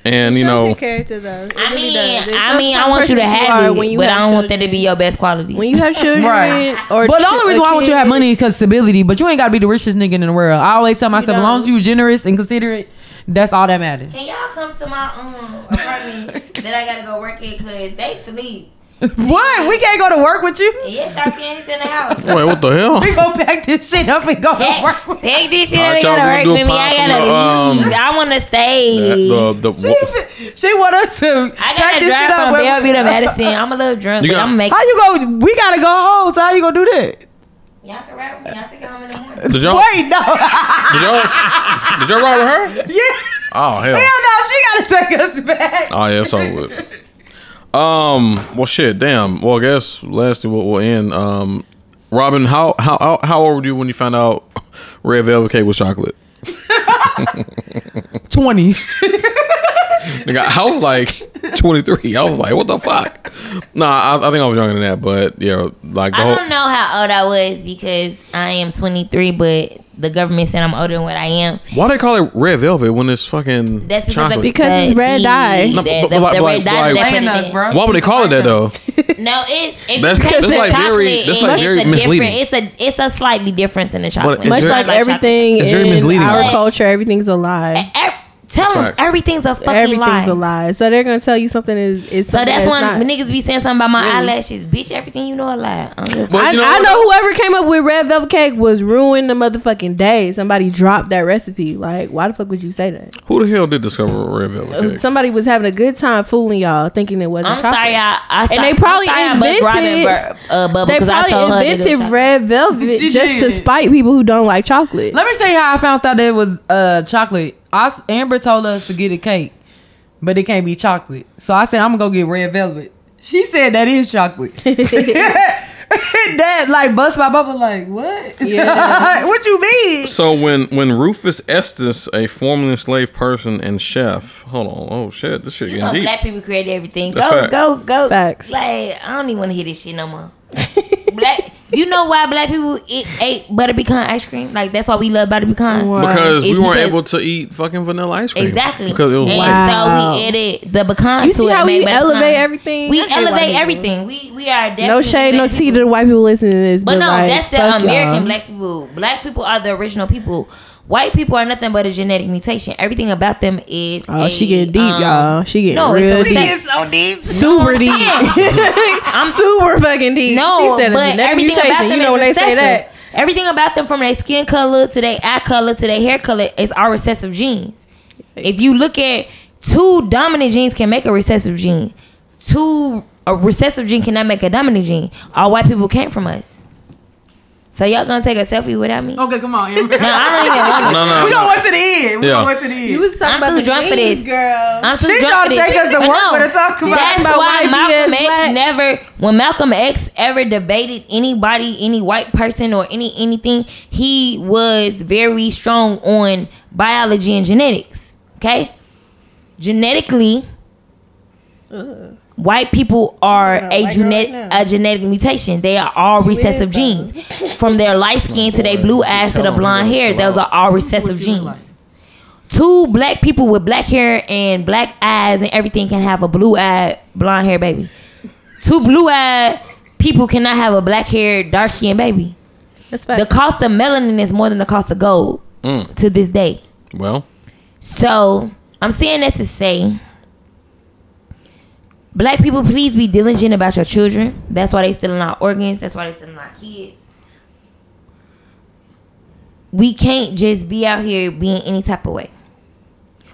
And you know character though. It I really mean, does. I mean, I want you to have are it, when you but have I don't want that to be your best quality. when you have children Right. or But the only reason why I want you to have money is because stability. But you ain't gotta be the richest nigga in the world. I always tell myself, as long as you generous and considerate, that's all that matters. Can y'all come to my um apartment that I gotta go work at? Cause they sleep. what? We can't go to work with you. Yes, y'all can. It's in the house. wait, what the hell? We go pack this shit up and go to work. Heck, with heck this shit All right, ain't y'all, gotta work with me. I gotta the, um. I wanna stay. The, the, what- She want us to I pack gotta this shit drive up. from where- Bellevue to Madison. I'm a little drunk, You but got- I'm making. How you go? We gotta go home. So how you gonna do that? Y'all can ride with me. Y'all take it home in the morning. did y'all Wait, no. did y'all did y'all ride with her? yeah. Oh hell. Hell no. She gotta take us back. Oh yeah, so over with. Um. Well, shit. Damn. Well, I guess lastly, we'll, we'll end. Um, Robin, how how how, how old were you when you found out red velvet cake was chocolate? Twenty. Nigga, I was like 23. I was like, what the fuck? Nah, I, I think I was younger than that, but yeah, like the I whole. don't know how old I was because I am 23, but the government said I'm older than what I am. Why they call it red velvet when it's fucking That's because chocolate? of, Because it's red the- dye. The, No, the, but- the, but like- red dye like- that they put Laying it us, bro. Why would they call it that though? No, it, it's That's- that's the like very- that's like very a misleading. different- It's a it's a slightly difference in the chocolate. it's Much very- like chocolate. everything It's very in misleading. our But- culture, everything's a lie. Tell them everything's a fucking Everything's lie. a lie. So they're gonna tell you something is is So something that's when not. niggas be saying something about my Really? eyelashes. Bitch, everything you know a lie. I don't give a But I, you know I know whoever came up with red velvet cake was ruined the motherfucking day. Somebody dropped that recipe. Like, why the fuck would you say that? Who the hell did discover red velvet cake? Somebody was having a good time fooling y'all, thinking it wasn't I'm chocolate. sorry, I, I saw, they probably I'm sorry I invented- Bur- uh, bubble They because I probably told her that it was invented chocolate. red velvet just to spite people who don't like chocolate. Let me say how I found out that it was uh chocolate. I, Amber told us to get a cake, but it can't be chocolate. So I said I'm gonna go get red velvet. She said that is chocolate. that like bust my bubble. Like what? Yeah. what you mean? So when when Rufus Estes, a formerly enslaved person and chef, hold on, oh shit, this shit You know, deep. black people create everything. That's Go, fact. go, go. Facts. Like, I don't even want to hear this shit no more. black You know why black people eat, ate butter pecan ice cream? Like that's why we love butter pecan. Wow. Because we weren't because- able to eat fucking vanilla ice cream. Exactly. Because it was and white. Wow. so we added the pecan You to see it. how made we elevate pecan. everything? We I hate white elevate everything. We we are definitely No shade, no black tea people. to the white people listening to this. But But, no, like, that's the American y'all. black people. Black people are the original people. White people are nothing but a genetic mutation. Everything about them is. Oh, a, she getting deep, um, y'all. She getting no, real it's a deep. fact. so deep. Super I'm deep. I'm Super fucking deep. No, she said but everything mutation. about them You know when is they say that. Everything about them, from their skin color to their eye color to their hair color, is our recessive genes. If you look at two dominant genes, can make a recessive gene. Two a recessive gene cannot make a dominant gene. All white people came from us. So y'all gonna take a selfie without me? Okay, come on. Amber. No, I don't even want to. No, no, we no. gonna went to the end. We Yeah. gonna went to the end. You was talking I'm about too the drunk for genes, this. girl. I'm too She drunk trying for to this. take us to I work know. for the talk about- That's about why Malcolm X black. never, when Malcolm X ever debated anybody, any white person or any anything, he was very strong on biology and genetics. Okay, genetically, white people are Yeah, a white girl genetic right a genetic mutation. They are all recessive genes, from their light skin to their blue eyes to the blonde hair. Those are all recessive What you look genes like? two black people with black hair and black eyes and everything can have a blue eyed blonde hair baby. Two blue eyed people cannot have a black hair dark skinned baby. That's fact. The cost of melanin is more than the cost of gold Mm. to this day. Well, So I'm saying that to say, black people, please be diligent about your children. That's why they stealing our organs. That's why they stealing our kids. We can't just be out here being any type of way.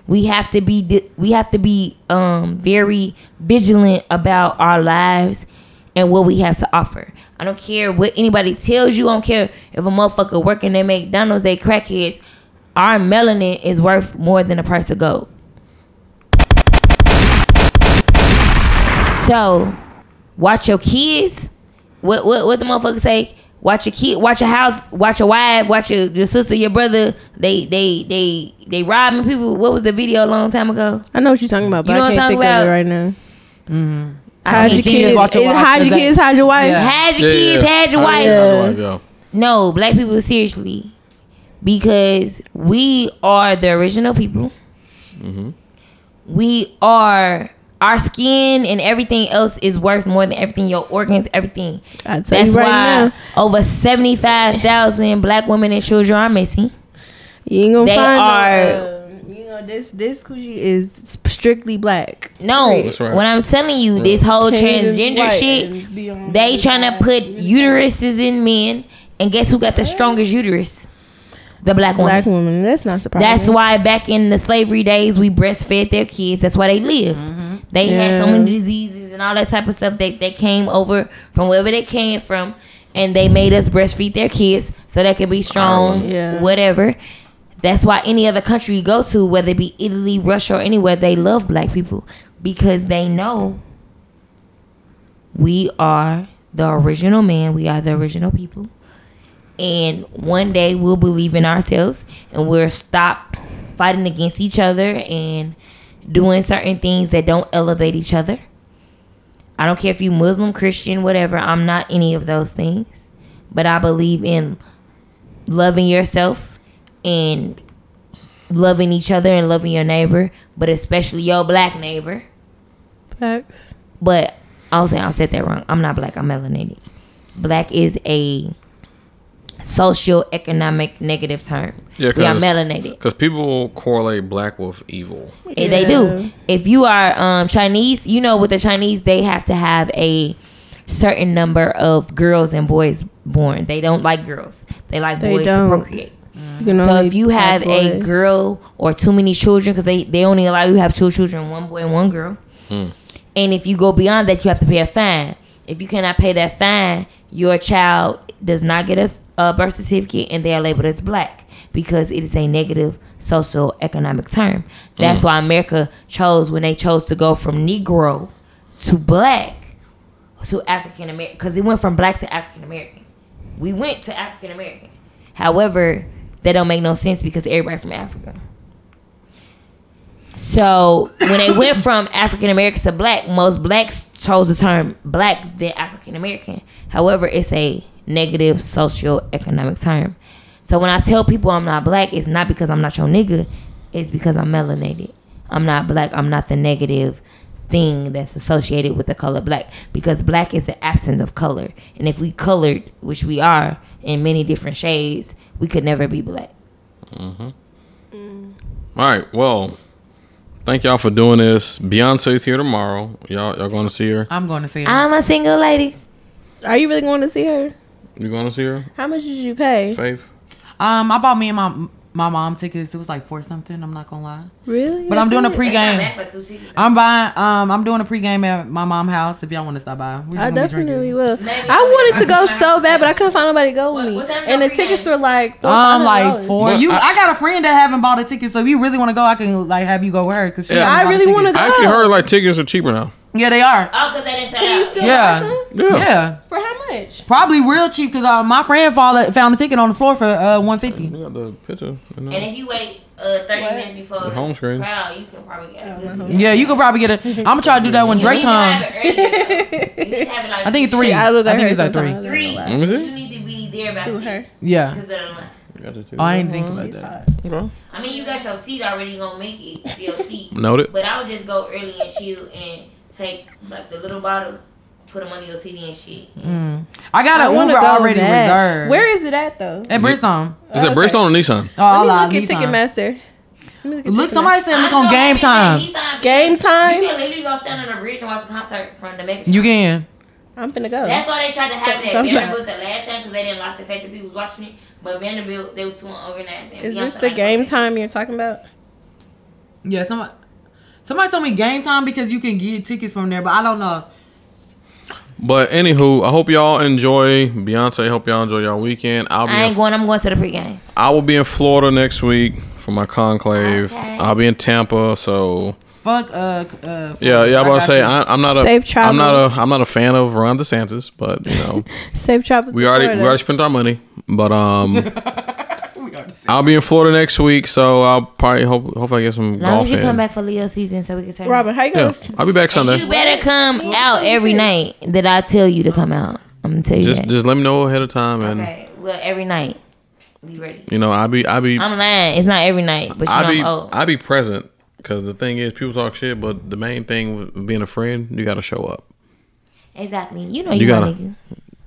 We have to be di- we have to be um very vigilant about our lives and what we have to offer. I don't care what anybody tells you. I don't care if a motherfucker working at McDonald's, they crackheads. Our melanin is worth more than a price of gold. So, watch your kids. What what what the motherfucker say? Watch your kid, watch your house, watch your wife, watch your, your sister, your brother. They they they they robbing people. What was the video a long time ago? I know what you're talking about, but You know I can't I'm think talking of it about? right now. Mm-hmm. I Hide hate your you. kids. watch your wife, hide your 'cause kids, hide your wife. Yeah. Had your Yeah, kids, yeah. had your wife. yeah, yeah. No, black people seriously, because we are the original people. Mm-hmm. We are our skin and everything else is worth more than everything. Your organs, everything. I tell That's you right why now, over seventy five thousand black women and children are missing. you ain't gonna they find. are- no, um, you know this this coochie is strictly black. No, That's right. when I'm telling you this whole Can't transgender shit, and be on they trying to put uteruses in men, and guess who got the strongest uterus? The black woman. black woman. That's not surprising. That's why back in the slavery days we breastfed their kids. That's why they lived. They had so many diseases and all that type of stuff. They they came over from wherever they came from, and they made us breastfeed their kids so they could be strong. Oh, yeah. Whatever. That's why any other country you go to, whether it be Italy, Russia, or anywhere, they love black people because they know we are the original man. We are the original people and one day we'll believe in ourselves and we'll stop fighting against each other and doing certain things that don't elevate each other. I don't care if you Muslim, Christian, whatever. I'm not any of those things. But I believe in loving yourself and loving each other and loving your neighbor, but especially your black neighbor. Facts. But I'll say I said that wrong. I'm not black. I'm melanated. Black is a socio-economic negative term. Yeah, we are cause, melanated. Because people correlate black with evil. Eh, They do. If you are um, Chinese, you know with the Chinese they have to have a certain number of girls and boys born. They don't like girls. They like They boys don't. to procreate. So if you have have a girl or too many children, because they, they only allow you to have two children, one boy and one girl. And if you go beyond that, you have to pay a fine. If you cannot pay that fine, your child does not get a birth certificate and they are labeled as black because it is a negative social economic term. That's mm. why America chose when they chose to go from Negro to black to African American because it went from black to African American. We went to African American. However, that don't make no sense because everybody from Africa. So when they went from African American to black, most blacks chose the term black than African American. However, it's a negative socio-economic term. So when I tell people I'm not black, it's not because I'm not your nigga. It's because I'm melanated. I'm not black. I'm not the negative thing that's associated with the color black because black is the absence of color. And if we colored, which we are in many different shades, we could never be black. Mhm. All right. Well, thank y'all for doing this. Beyonce's here tomorrow. Y'all, y'all going to see her? I'm going to see her. I'm a single ladies. Are you really going to see her? You going to see her? How much did you pay? Faythe? Um, I bought me and my my mom tickets. It was like four something. I'm not gonna lie. Really? But I'm doing a That's it? pregame. I'm buying. Um, I'm doing a pregame at my mom's house. If y'all want to stop by, we I just gonna be definitely will. Maybe I wanted to go so bad, but I couldn't find nobody to go with What- me. And the tickets were like Um, like four. Well, You, I- I, got a friend that haven't bought a ticket, so if you really want to go, I can like have you go with her because Yeah. I really want to go. I actually heard like tickets are cheaper now. Yeah, they are. Oh, because they didn't sell Can you still Yeah. buy? Yeah. Yeah, For how much? probably real cheap because uh, my friend found found a ticket on the floor for uh 150. You got the picture. You And if you wait uh, 30 What? minutes before The the home screen. crowd, you can probably get a yeah, you could probably get a. I'm gonna try to do that when You Drake need to have comes. it earlier, though. You need to have it like I think it's three. Shit, I look I think it's like three. Three. Let me see. You need to be there by Who, her? six. Yeah. Because the line. You got the ticket. Oh, I didn't think about that. Okay. I mean, you got your seat already. Gonna make it to your seat. Noted. But I would just go early and chill and take like the little bottles, put them under your CD and shit. Mm. I got I an want to Uber go already bad. reserved. Where is it at though? At Bridgestone. Is it Okay. Bridgestone or Nissan? Oh, I Let me lied, look at Ticketmaster. Let me Look, at somebody said look I on Game that Time. Nissan Game time. You can literally go stand on the bridge and watch the concert from the mega. You can. I'm finna go. That's why they tried to have it at Something about- Vanderbilt the last time because they didn't like the fact that people was watching it. But Vanderbilt, they was too on overnight. Is Beyonce this the game time you're talking about? Yeah, somebody. Somebody told me Game Time because you can get tickets from there, but I don't know. But anywho, I hope y'all enjoy Beyonce. Hope y'all enjoy y'all weekend. I'll be I in, ain't going. I'm going to the pregame. I will be in Florida next week for my conclave. Okay. I'll be in Tampa, so Fuck. Uh. uh yeah, yeah. I'm I about to say you. I, I'm not a Safe I'm not a I'm not a fan of Ron DeSantis, but you know Safe travels. we already Florida. we already spent our money. But um, I'll be in Florida next week, so I'll probably hope hopefully I get some As long golf as you in. come back for Leo season, so we can turn. Robin, how you Yeah, gonna? I'll be back Sunday. You better come out every night that I tell you to come out. I'm gonna tell you Just that. just let me know ahead of time, and okay. Well, every night. Be ready. you know I'll be I'll be I'm lying. It's not every night, but you I'll know be I'm old. I'll be present because the thing is people talk shit, but the main thing with being a friend, you got to show up. exactly. You know You you, gotta-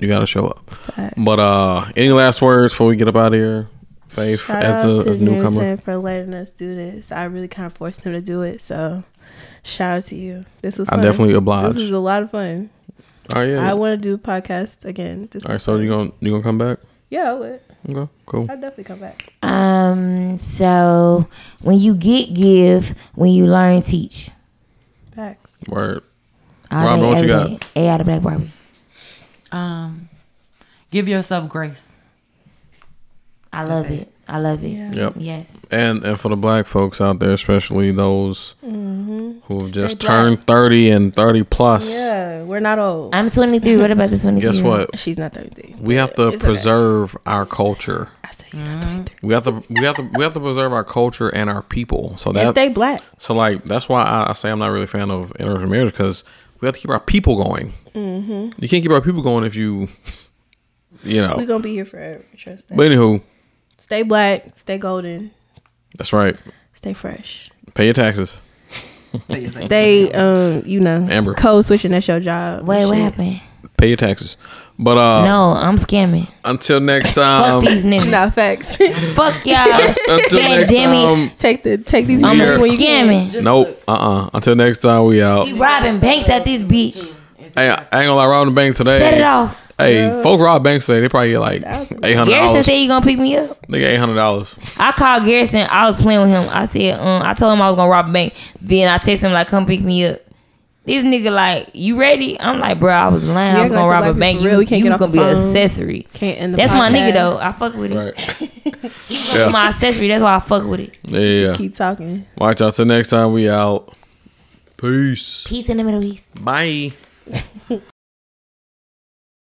You got to show up. But uh, any last words before we get up out of here, Faythe, Shout as out a, to as a newcomer. For letting us do this. I really kind of forced him to do it, so shout out to you. This was. I Fun. definitely obliged. This was a lot of fun. All right, yeah. I want to do a podcast again. This All right, so fun. you gonna you gonna come back? Yeah, I would. Okay, cool. I'd definitely come back. Um. So when you get, give. When you learn, teach. Facts. Word. All Robin, day, what you every day. A out of Black Barbie. Um. Give yourself grace. I love it. it. I love it. Yeah. Yep. Yes. And and for the black folks out there, especially those Mm-hmm. who have just black. turned thirty and thirty plus, Yeah, we're not old. I'm 23. What about this 23? guess what? She's not 33. We have to It's okay. preserve our culture. I said you're not 23. We have to we have to we have to preserve our culture and our people. So And that stay black. so like that's why I, I say I'm not really a fan of interracial marriage because we have to keep our people going. Mm-hmm. You can't keep our people going if you, you know, We're gonna be here forever. Trust that. But anywho, Stay black. Stay golden. that's right. Stay fresh. Pay your taxes. Stay, um, you know, Amber. code switching. That's your job. Wait, what happened? Pay your taxes. But uh, no, I'm scamming. until next time. Fuck time. these niggas. Nah, facts. Fuck y'all. Until God next damn it. time. take the take these I'm a when you can. scamming. Nope. Uh uh Until next time, we out. We robbing banks at this beach. Hey, I ain't gonna lie, robbing the bank today. Set it off. Hey, folks rob banks today. They probably get like That was- eight hundred Garrison dollars. said you gonna pick me up. They get eight hundred dollars. I called Garrison. I was playing with him. I said, um, I told him I was gonna rob a bank. Then I text him like, come pick me up. This nigga like, you ready? I'm like, bro, I was lying. We I was gonna gonna rob a bank. for You, real. We was- can't you get was gonna the be an phone. accessory. Can't end the That's my nigga though. I fuck with it. Right. He gonna Yeah. be my accessory. That's why I fuck with it. Yeah, yeah. Keep talking. Watch out. Till next time, we out. Peace. Peace in the Middle East. Bye.